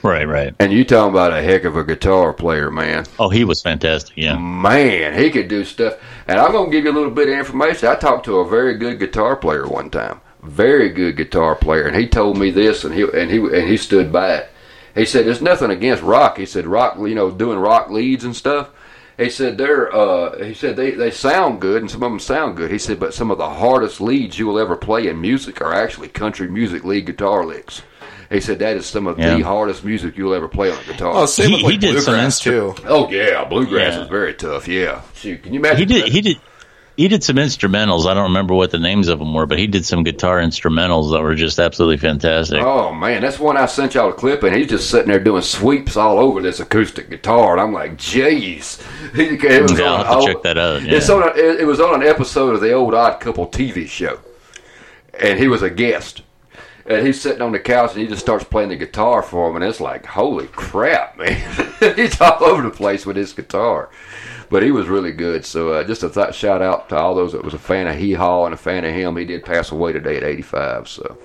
B: Right, right.
A: And you talking about a heck of a guitar player, man.
B: Oh, he was fantastic. Yeah.
A: Man, he could do stuff. And I'm going to give you a little bit of information. I talked to a very good guitar player one time. Very good guitar player, and he told me this, and he and he and he stood by it. He said, "There's nothing against rock." He said, "Rock, you know, doing rock leads and stuff." He said they're. Uh, he said they they sound good, and some of them sound good. He said, but some of the hardest leads you will ever play in music are actually country music lead guitar licks. He said that is some of
B: Yeah.
A: the hardest music you'll ever play on a guitar.
C: Oh, same
B: He-
C: with like
B: he did some
C: bluegrass
B: instru-
C: too.
A: Oh yeah, bluegrass
B: Yeah.
A: is very tough. Yeah, shoot, can you imagine?
B: He did.
A: that?
B: He did. He did some instrumentals. I don't remember what the names of them were, but he did some guitar instrumentals that were just absolutely fantastic.
A: Oh man, that's one I sent y'all a clip, and he's just sitting there doing sweeps all over this acoustic guitar, and I'm like, jeez. He, <laughs> it was
B: Yeah, I'll have to check that out,
A: It's on. A, it, it was on an episode of the old Odd Couple TV show, and he was a guest. And he's sitting on the couch, and he just starts playing the guitar for him, and it's like, holy crap, man! <laughs> he's all over the place with his guitar. But he was really good. So uh, just a th- shout out to all those that was a fan of Hee Haw and a fan of him. He did pass away today at 85. So.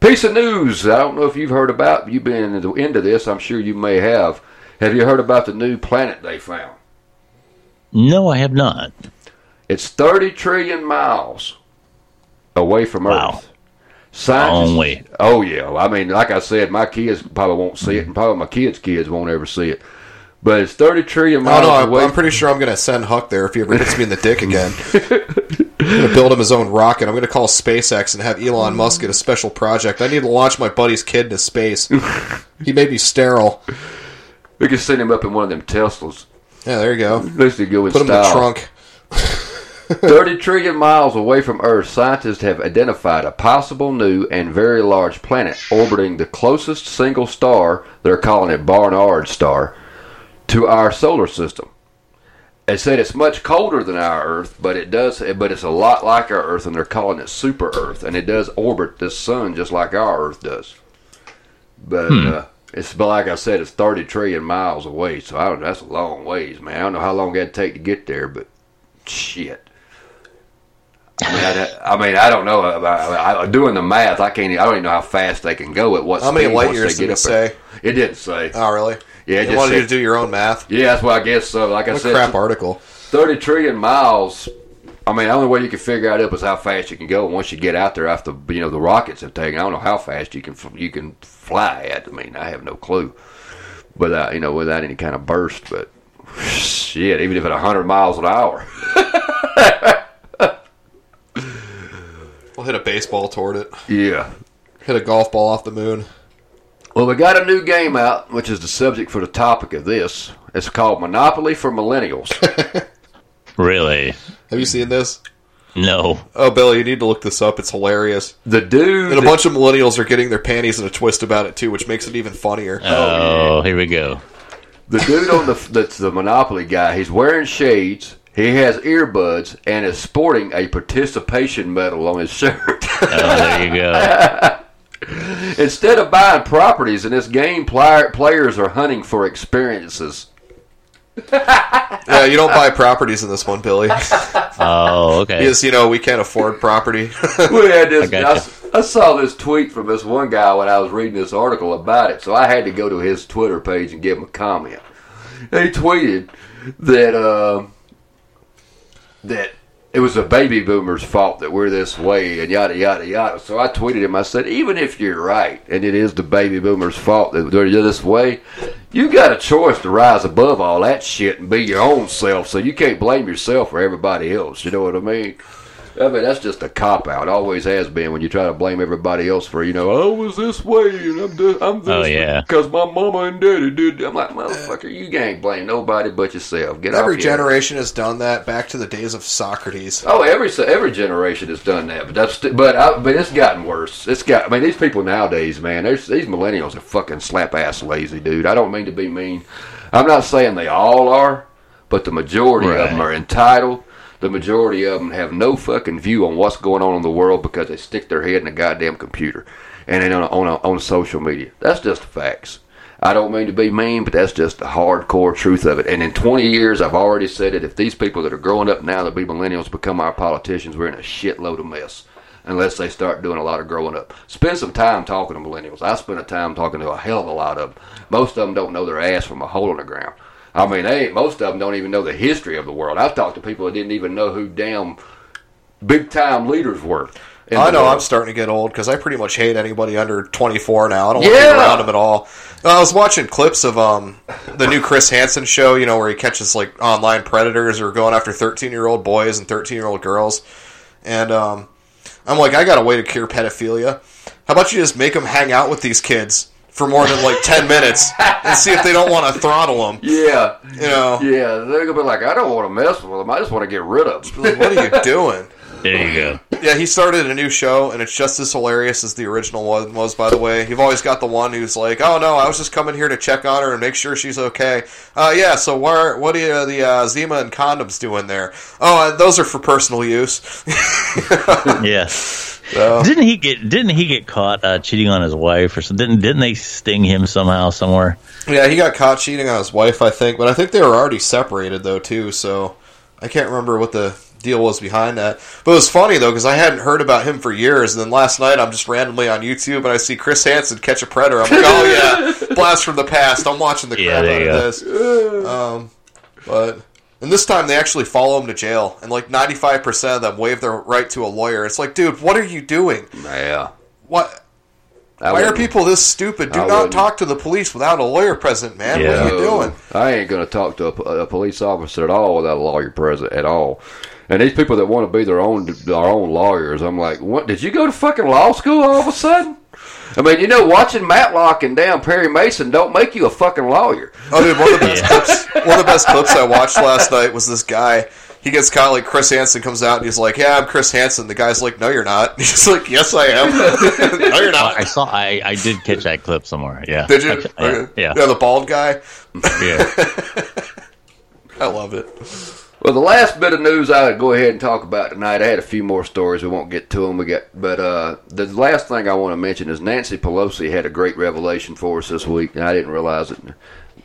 A: Piece of news. I don't know if you've heard about. You've been into, this. I'm sure you may have. Have you heard about the new planet they found?
B: No, I have not.
A: It's 30 trillion miles away from
B: Wow.
A: Earth. Scientists,
B: way.
A: Oh yeah. I mean, like I said, my kids probably won't see it, and probably my kids' kids won't ever see it. But it's 30 trillion
C: Oh
A: miles
C: no, I'm,
A: away.
C: I'm pretty sure I'm going to send Huck there if he ever hits me in the dick again. I'm going to build him his own rocket. I'm going to call SpaceX and have Elon Musk get a special project. I need to launch my buddy's kid into space. he may be sterile.
A: we could send him up in one of them Teslas.
C: Yeah, there you go.
A: Let's go in
C: Put him in the trunk.
A: 30 trillion miles away from Earth, scientists have identified a possible new and very large planet orbiting the closest single star, they're calling it Barnard star, to our solar system. They said it's much colder than our Earth, but it does, but it's a lot like our Earth, and they're calling it super Earth, and it does orbit this sun just like our Earth does. But uh, it's but like I said, it's 30 trillion miles away, so I don't, that's a long ways, man. I don't know how long it'd take to get there, but shit. I mean, I, I mean, I don't know. I, I, doing the math, I can't. I don't even know how fast they can go at what
C: How many light years did it
A: up there.
C: say?
A: It didn't say.
C: Oh, really?
A: Yeah, it
C: They
A: just
C: wanted you to do your own math.
A: Yeah, that's what I guess. So, like I
C: What a
A: said,
C: crap article.
A: thirty trillion miles. I mean, the only way you can figure it up is how fast you can go. And once you get out there, after you know the rockets have taken, I don't know how fast you can you can fly at. I mean, I have no clue. Without uh, you know, without any kind of burst, but shit, even if at hundred miles an hour.
C: We'll hit a baseball toward it.
A: Yeah.
C: Hit a golf ball off the moon.
A: Well, we got a new game out, which is the subject for the topic of this. It's called Monopoly for Millennials. <laughs>
B: Really?
C: Have you seen this?
B: No.
C: Oh, Billy, you need to look this up. It's hilarious.
A: The dude.
C: And a bunch of millennials are getting their panties in a twist about it too, which makes it even funnier.
B: Oh, here we go.
A: The dude on the that's the Monopoly guy. He's wearing shades. He has earbuds and is sporting a participation medal on his shirt.
B: Oh, there you go. <laughs>
A: Instead of buying properties in this game, players are hunting for experiences. <laughs>
C: Yeah, you don't buy properties in this one, Billy.
B: Oh, okay.
C: Because you know we can't afford property. <laughs>
A: We had this.
B: I
A: I,
B: gotcha.
A: s- I saw this tweet from this one guy when I was reading this article about it, so I had to go to his Twitter page and give him a comment. He tweeted that uh, that it was the baby boomers' fault that we're this way and yada yada yada. So I tweeted him. I said, even if you're right and it is the baby boomers' fault that they're this way, you got a choice to rise above all that shit and be your own self. So you can't blame yourself for everybody else. You know what I mean? I mean, that's just a cop out. Always has been when you try to blame everybody else for, you know, oh, I was this way and I'm oh, this, I'm this
B: Oh, yeah.
A: because my mama and daddy did. I'm like, motherfucker, you can't blame nobody but yourself. Get
C: Every
A: off your-
C: generation has done that back to the days of Socrates.
A: Oh, every every generation has done that, but that's but I, but it's gotten worse. It's got. I mean, these people nowadays, man, these millennials are fucking slap ass lazy, dude. I don't mean to be mean. I'm not saying they all are, but the majority of them are entitled. The majority of them have no fucking view on what's going on in the world because they stick their head in a goddamn computer and then on on, on social media. That's just the facts. I don't mean to be mean, but that's just the hardcore truth of it. And in 20 years, I've already said it. If these people that are growing up now that be millennials become our politicians, we're in a shitload of mess. Unless they start doing a lot of growing up. Spend some time talking to millennials. I spend a time talking to a hell of a lot of them. Most of them don't know their ass from a hole in the ground. I mean, they most of them don't even know the history of the world. I've talked to people that didn't even know who damn big time leaders were.
C: I know
A: world.
C: I'm starting to get old because I pretty much hate anybody under 24 now. I don't want to be around them at all. I was watching clips of um the new Chris Hansen show, you know, where he catches like online predators or going after 13 year old boys and 13 year old girls, and um, I'm like, I got a way to cure pedophilia. How about you just make them hang out with these kids for more than like 10 minutes and see if they don't want to throttle them?
A: Yeah.
C: You know,
A: Yeah, they're gonna be like, I don't want to mess with them. I just want to get rid of them.
C: like, what are you doing?
B: There you go.
C: Yeah, he started a new show, and it's just as hilarious as the original one was. By the way, you've always got the one who's like, "Oh no, I was just coming here to check on her and make sure she's okay." Uh, yeah. So where, what are the uh, Zima and condoms doing there? Oh, uh, those are for personal use. <laughs>
B: Yeah. Didn't he get Didn't he get caught uh, cheating on his wife or something? Didn't Didn't they sting him somehow somewhere?
C: yeah, he got caught cheating on his wife, I think, but I think they were already separated though too. So I can't remember what the deal was behind that. But it was funny though because I hadn't heard about him for years, and then last night I'm just randomly on YouTube and I see Chris Hansen catch a predator. I'm like, oh yeah, <laughs> blast from the past. I'm watching the
B: Yeah,
C: crap
B: there
C: out of this. Um, but and this time they actually follow him to jail, and like 95 percent of them waive their right to a lawyer. It's like, dude, what are you doing?
A: Yeah.
C: What?
A: I
C: Why are people this stupid? Do
A: I
C: not
A: wouldn't.
C: talk to the police without a lawyer present, man. What are you doing?
A: I ain't gonna talk to a, a police officer at all without a lawyer present at all. And these people that want to be their own their own lawyers, I'm like, what? Did you go to fucking law school all of a sudden? I mean, you know, watching Matlock and down Perry Mason don't make you a fucking lawyer.
C: Oh, dude, one of the best clips. <laughs> One of the best clips I watched last night was this guy. He gets caught like Chris Hansen comes out and he's like, "Yeah, I'm Chris Hansen." The guy's like, "No, you're not." <laughs> He's like, "Yes, I am." <laughs> no, you're not.
B: I saw. I, I did catch that clip somewhere. Yeah.
C: Did you?
B: I- yeah.
C: Okay.
B: Yeah.
C: Yeah, the bald guy.
B: yeah.
C: I love it.
A: Well, the last bit of news I would go ahead and talk about tonight. I had a few more stories. We won't get to them. We got, but uh, the last thing I want to mention is Nancy Pelosi had a great revelation for us this week, and I didn't realize it.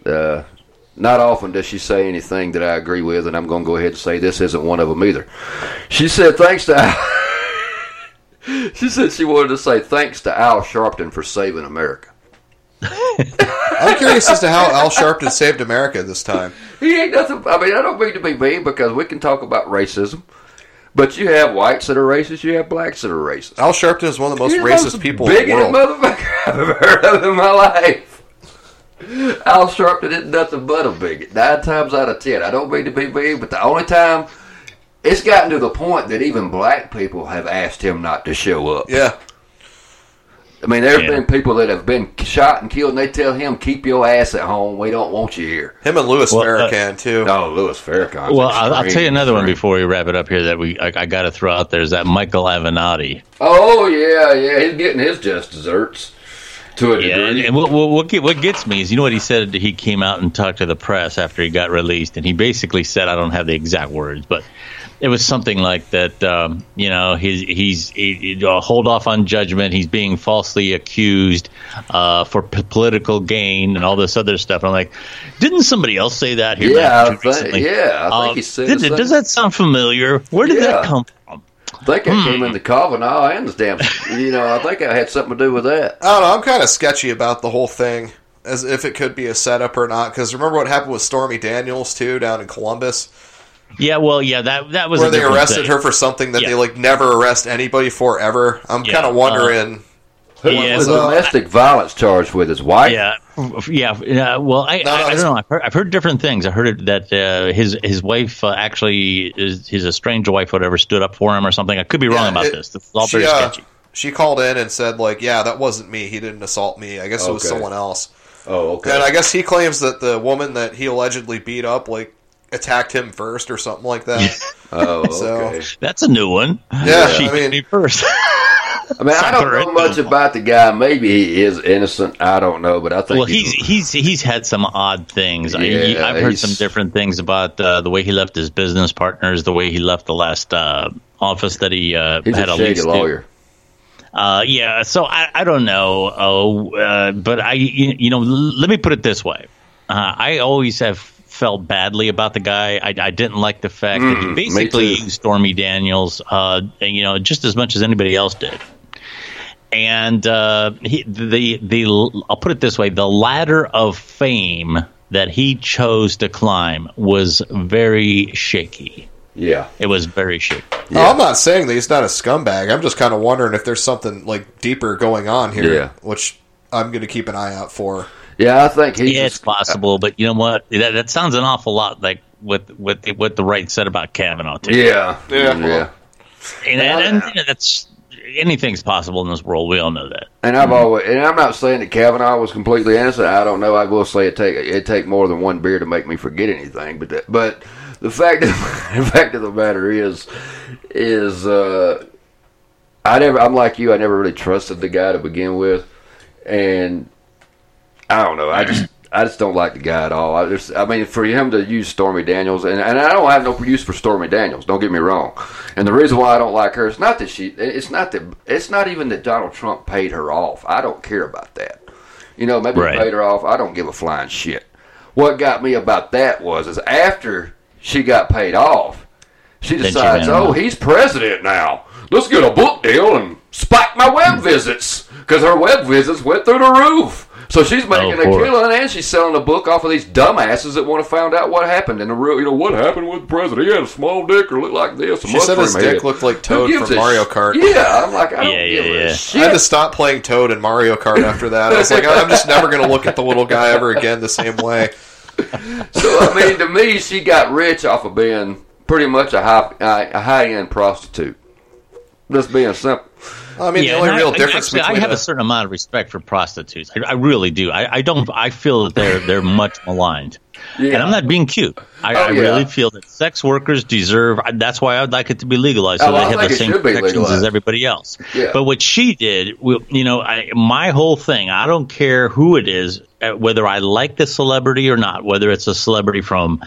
A: Uh, not often does she say anything that I agree with, and I'm going to go ahead and say this isn't one of them either. She said thanks to. <laughs> She said she wanted to say thanks to Al Sharpton for saving America.
C: I'm curious as to how Al Sharpton saved America this time.
A: He ain't nothing. I mean, I don't mean to be mean because we can talk about racism, but you have whites that are racist, you have blacks that are racist.
C: Al Sharpton is one of the most
A: He's
C: racist people in the world.
A: motherfucker <laughs> I've ever heard of in my life. Al Sharpton is nothing but a bigot. Nine times out of ten. I don't mean to be mean, but the only time it's gotten to the point that even black people have asked him not to show up.
C: Yeah,
A: I mean, there's
B: Yeah.
A: been people that have been shot and killed, and they tell him, "Keep your ass at home. We don't want you here."
C: Him and Louis
B: Well, uh,
C: Farrakhan too.
A: No, Louis Farrakhan.
B: Well, I'll, I'll tell you another one before we wrap it up here that we I, I got to throw out there is that Michael Avenatti.
A: Oh yeah, yeah, he's getting his just desserts to a
B: Yeah, and,
A: degree.
B: and what, what, what, get, what gets me is you know what he said. He came out and talked to the press after he got released, and he basically said, I don't have the exact words, but it was something like that. Um, you know, he's he's he, he- uh, hold off on judgment. He's being falsely accused uh, for p- political gain and all this other stuff. I'm like, didn't somebody else say that here?
A: Yeah,
B: back
A: I think-
B: recently?
A: yeah, I think
B: Um,
A: he said
B: did-
A: the.
B: Does that sound familiar? Where did
A: Yeah.
B: that come from?
A: I think I
B: Hmm.
A: came in the Kavanaugh and the damn. You know, I think I had something to do with that.
C: I don't know. I'm kind of sketchy about the whole thing, as if it could be a setup or not. Because remember what happened with Stormy Daniels too down in Columbus,
B: Yeah, well, yeah, that that was
C: where
B: a
C: they arrested
B: thing.
C: her for something that
B: Yeah.
C: they like never arrest anybody for ever. I'm
B: Yeah,
C: kind of wondering.
A: Who
B: Yeah,
A: was
B: well,
A: domestic violence charged with his wife?
B: Yeah, yeah, yeah. Well, I,
C: No, no,
B: I, I don't know. I've heard, I've heard different things. I heard it, that uh, his his wife uh, actually is his estranged wife, whatever, stood up for him or something. I could be wrong
C: Yeah,
B: about
C: it-
B: this. This is all
C: she,
B: very
C: uh,
B: sketchy.
C: she called in and said like, "Yeah, that wasn't me. He didn't assault me. I guess it was someone else."
A: Oh, okay.
C: And I guess he claims that the woman that he allegedly beat up like attacked him first or something like that.
A: oh,
C: So-
A: okay.
B: That's a new one.
C: Yeah,
B: she
C: I mean-
B: hit me first.
A: I mean, I don't know
B: Separate
A: much
B: them.
A: about the guy. Maybe he is innocent. I don't know, but I think
B: well, he's he's he's had some odd things. I, he-
A: Yeah,
B: I've heard some different things about uh, the way he left his business partners, the way he left the last uh, office that he uh,
A: he's
B: had
A: a
B: a
A: shady
B: lease to.
A: lawyer.
B: Uh, yeah, so I, I don't know, oh, uh, but I you, you know l- let me put it this way: uh, I always have felt badly about the guy. I, I didn't like the fact that he
A: Mm,
B: basically
A: too.
B: used Stormy Daniels, uh, and, you know, just as much as anybody else did. And uh, he, the the I'll put it this way: the ladder of fame that he chose to climb was very shaky.
A: Yeah.
B: It was very shaky.
C: Oh, I'm not saying that he's not a scumbag. I'm just kind of wondering if there's something like deeper going on here,
A: Yeah.
C: which I'm going to keep an eye out for.
A: Yeah, I think he's.
B: Yeah, it's
A: just-
B: possible, but you know what? That, that sounds an awful lot like what what the, what the right said about Kavanaugh too.
A: Yeah.
C: Yeah.
A: Yeah.
B: and, and, and you know, that's anything's possible in this world. We all know that.
A: And I've always, and I'm not saying that Kavanaugh was completely innocent. I don't know. I will say it take it take more than one beer to make me forget anything. But that, but the fact of, <laughs> the fact of the matter is is uh, I never. I'm like you. I never really trusted the guy to begin with, and I don't know. I just I just don't like the guy at all. I just I mean for him to use Stormy Daniels and, and I don't have no use for Stormy Daniels. Don't get me wrong. And the reason why I don't like her is not that she. It's not that. It's not even that Donald Trump paid her off. I don't care about that. You know, maybe
B: Right.
A: he paid her off. I don't give a flying shit. What got me about that was is after she got paid off, she
B: she
A: decides,
B: ran
A: oh, he's president now. Let's get a book deal and spike my web <laughs> visits because her web visits went through the roof. So she's oh, making a killing and she's selling a book off of these dumbasses that want to find out what happened and the real, you know, what happened with the president. He had a small dick or looked like this.
C: She said his
A: mushroom head.
C: dick looked like Toad from
A: a
C: Mario
A: sh-
C: Kart.
A: Yeah, I'm like, I don't
B: Yeah,
A: give
B: yeah,
A: a
B: yeah.
C: I had to stop playing Toad in Mario Kart after that. I was like, I'm just never going to look at the little guy ever again the same way.
A: So I mean, to me, she got rich off of being pretty much a high a high end prostitute. Just being simple.
C: I mean, the only real
B: I,
C: difference
B: actually,
C: between
B: I have
C: a-
B: a certain amount of respect for prostitutes. I, I really do. I, I don't. I feel that they're they're much maligned,
A: Yeah.
B: and I'm not being cute. I,
A: Oh,
B: I
A: yeah.
B: really feel that sex workers deserve. That's why I'd like it to be legalized, so
A: Oh,
B: they
A: I
B: have the same protections as everybody else.
A: Yeah.
B: But what she did, you know, I, my whole thing. I don't care who it is, uh, whether I like the celebrity or not, whether it's a celebrity from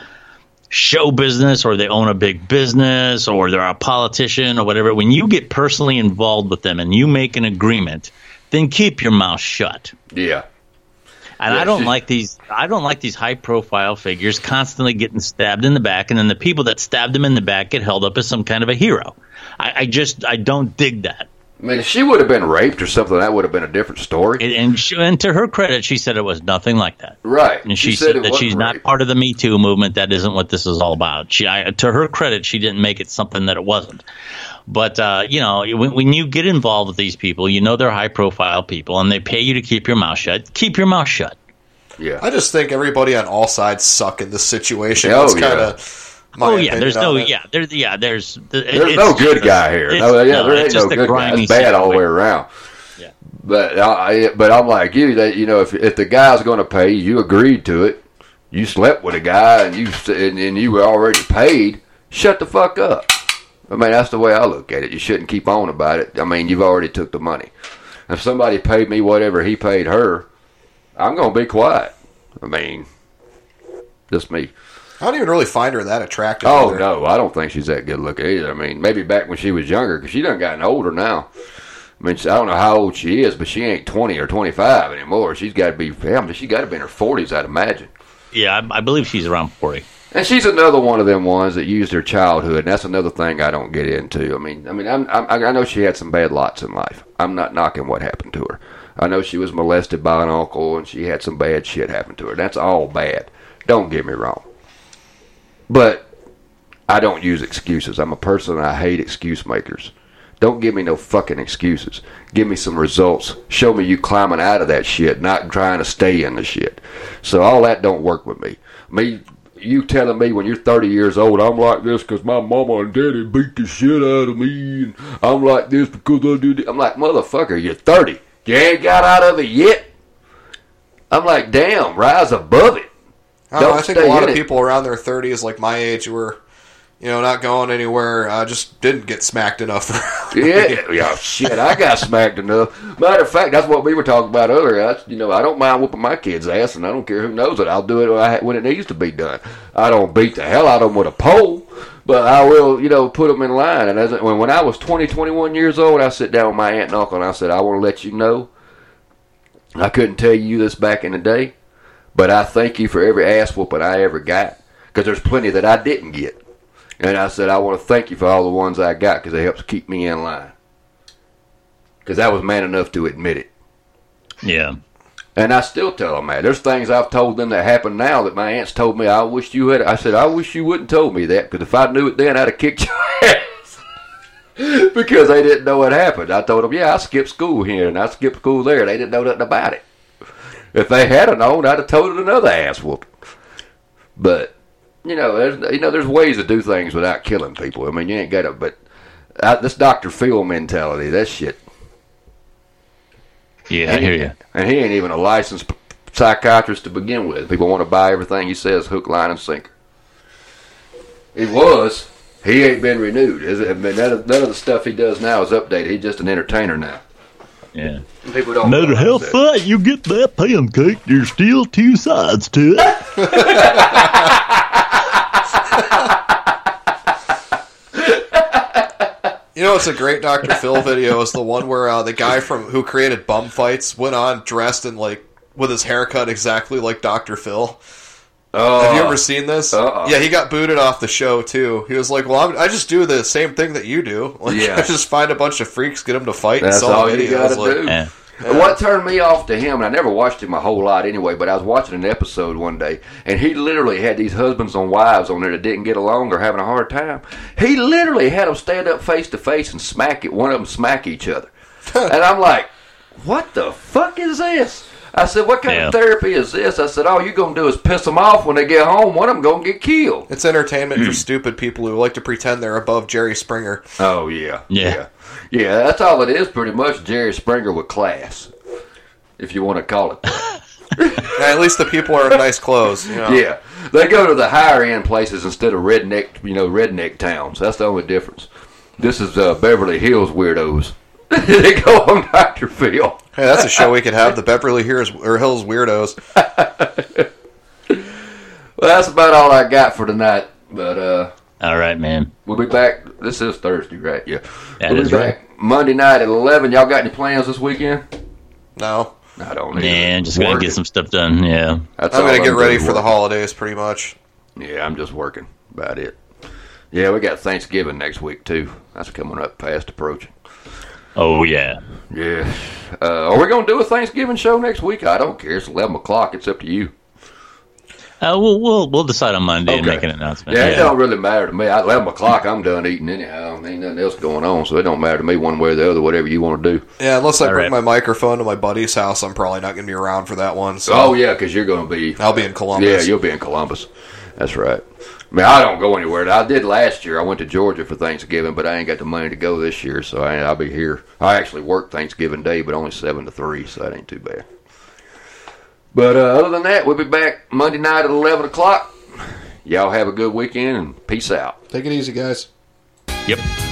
B: show business or they own a big business or they're a politician or whatever, when you get personally involved with them and you make an agreement, then keep your mouth shut.
A: Yeah.
B: And
A: Yeah,
B: I don't
A: she-
B: like these. I don't like these high profile figures constantly getting stabbed in the back, and then the people that stabbed them in the back get held up as some kind of a hero. I, I just I don't dig that.
A: I mean, if she would have been raped or something, that would have been a different story.
B: And, and, she, and to her credit, she said it was nothing like that.
A: right.
B: And she, said,
A: it
B: that
A: wasn't
B: she's not part of the Me Too movement. That isn't what this is all about. She, I, to her credit, she didn't make it something that it wasn't. But uh, you know, when, when you get involved with these people, you know they're high profile people, and they pay you to keep your mouth shut. Keep your mouth shut.
A: Yeah.
C: I just think everybody on all sides suck in this situation.
A: Oh,
C: That's
A: yeah.
C: kind of my
B: oh yeah, there's no yeah, there's yeah, there's
A: There's no good guy here. No, yeah, there ain't no good guy. It's bad all the way around. But I, but I'm like you. That you know, if if the guy's going to pay, you agreed to it. You slept with a guy, and you and, and you were already paid. Shut the fuck up. I mean, that's the way I look at it. You shouldn't keep on about it. I mean, you've already took the money. If somebody paid me whatever he paid her, I'm gonna be quiet. I mean, just me.
C: I don't even really find her that attractive.
A: Oh
C: either.
A: no, I don't think she's that good looking either. I mean, maybe back when she was younger, because she done gotten older now. I mean, I don't know how old she is, but she ain't twenty or twenty five anymore. She's got to be, damn, she got to be in her forties, I'd imagine.
B: Yeah, I, I believe she's around forty.
A: And she's another one of them ones that used her childhood, and that's another thing I don't get into. I mean, I mean, I'm, I'm, I know she had some bad lots in life. I'm not knocking what happened to her. I know she was molested by an uncle, and she had some bad shit happen to her. That's all bad. Don't get me wrong. But I don't use excuses. I'm a person I hate excuse makers. Don't give me no fucking excuses. Give me some results. Show me you climbing out of that shit, not trying to stay in the shit. So all that don't work with me. Me, you telling me when you're 30 years old, I'm like this because my mama and daddy beat the shit out of me, and I'm like this because I. This. I'm like motherfucker, you're 30. You ain't got out of it yet. I'm like, damn, rise above it.
C: I, know, I think a lot of
A: it.
C: people around their 30s, like my age, who were, you know, not going anywhere, uh, just didn't get smacked enough. <laughs>
A: Yeah, yeah, shit. I got smacked enough. Matter of fact, that's what we were talking about earlier. That's, you know, I don't mind whooping my kid's ass, and I don't care who knows it. I'll do it when when it needs to be done. I don't beat the hell out of them with a pole, but I will, you know, put them in line. And as when when I was 20, 21 years old, I sit down with my aunt and uncle, and I said, I want to let you know. I couldn't tell you this back in the day, but I thank you for every ass whooping I ever got, because there's plenty that I didn't get. And I said, I want to thank you for all the ones I got because it helps keep me in line. Because I was man enough to admit it.
B: Yeah.
A: And I still tell them that. There's things I've told them that happen now that my aunts told me I wish you had. I said, I wish you wouldn't told me that because if I knew it then, I'd have kicked your <laughs> ass. because they didn't know what happened. I told them, yeah, I skipped school here and I skipped school there. They didn't know nothing about it. If they had a known, I'd have told it another ass whoop. But you know, there's you know, there's ways to do things without killing people. I mean, you ain't got to. But uh, this Doctor Phil mentality, that shit.
B: Yeah, I hear you.
A: And he ain't even a licensed psychiatrist to begin with. People want to buy everything he says, hook, line, and sinker. He was. He ain't been renewed. Is it? I mean, none of, none of the stuff he does now is updated. He's just an entertainer now.
B: Yeah.
A: People don't.
D: No matter how
A: realize
D: fat you get that pancake, there's still two sides to it. <laughs>
C: You know, it's a great Dr. Phil video. Is the one where uh, the guy from who created bum fights went on dressed in like with his haircut exactly like Dr. Phil.
A: Oh,
C: Have you uh, ever seen this?
A: uh-uh.
C: Yeah, he got booted off the show too. He was like, "Well, I'm, I just do the same thing that you do. <laughs> Like,
A: Yeah.
C: I just find a bunch of freaks, get them to fight,
A: That's
C: and sell
A: all
C: videos."
A: you got to
C: Like,
A: do.
B: Yeah.
A: What turned me off to him, and I never watched him a whole lot anyway, but I was watching an episode one day, and he literally had these husbands and wives on there that didn't get along or having a hard time. He literally had them stand up face to face and smack it, one of them smack each other. <laughs> and I'm like, what the fuck is this? I said, what kind
B: Yeah.
A: of therapy is this? I said, all you're going to do is piss them off when they get home. One of them going to get killed.
C: It's entertainment
A: Hmm.
C: for stupid people who like to pretend they're above Jerry Springer.
A: Oh, yeah.
B: Yeah.
A: Yeah. Yeah, that's all it is pretty much Jerry Springer with class, if you want to call it that. <laughs>
C: At least the people are in nice clothes. You know?
A: Yeah, they go to the higher end places instead of redneck, you know, redneck towns. That's the only difference. This is uh, Beverly Hills weirdos. <laughs> they go on Dr. Phil.
C: Hey, that's a show we could have. The Beverly Hills, or Hills Weirdos. <laughs>
A: Well, that's about all I got for tonight. But uh,
B: All right, man.
A: we'll be back. This is Thursday, right? Yeah.
B: That
A: we'll
B: is
A: be back Monday night at eleven. Y'all got any plans this weekend?
C: No,
A: I don't.
B: Yeah,
A: either.
B: just gonna get some stuff done. Yeah.
A: That's
C: I'm gonna get ready
A: doing,
C: for the holidays, pretty much.
A: Yeah, I'm just working. About it. Yeah, we got Thanksgiving next week too. That's coming up fast approaching.
B: Oh yeah.
A: Yeah. Uh, are we going to do a Thanksgiving show next week? I don't care. It's 11 o'clock. It's up to you.
B: Uh, we'll we'll we'll decide on Monday and
A: Okay.
B: make an announcement.
A: Yeah, it don't really matter to me. At 11 o'clock, I'm done eating anyhow. Ain't nothing else going on, so it don't matter to me one way or the other, whatever you want to do.
C: Yeah, unless I
B: All
C: bring
B: right.
C: my microphone to my buddy's house, I'm probably not gonna be around for that one. So
A: Oh, yeah, because you're going to be.
C: I'll be in Columbus.
A: Yeah, you'll be in Columbus. That's right. I mean, I don't go anywhere. I did last year. I went to Georgia for Thanksgiving, but I ain't got the money to go this year, so I, I'll be here. I actually work Thanksgiving Day, but only seven to three, so that ain't too bad. But uh, other than that, we'll be back Monday night at eleven o'clock. Y'all have a good weekend and peace out.
C: Take it easy, guys.
B: Yep.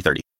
E: 3030.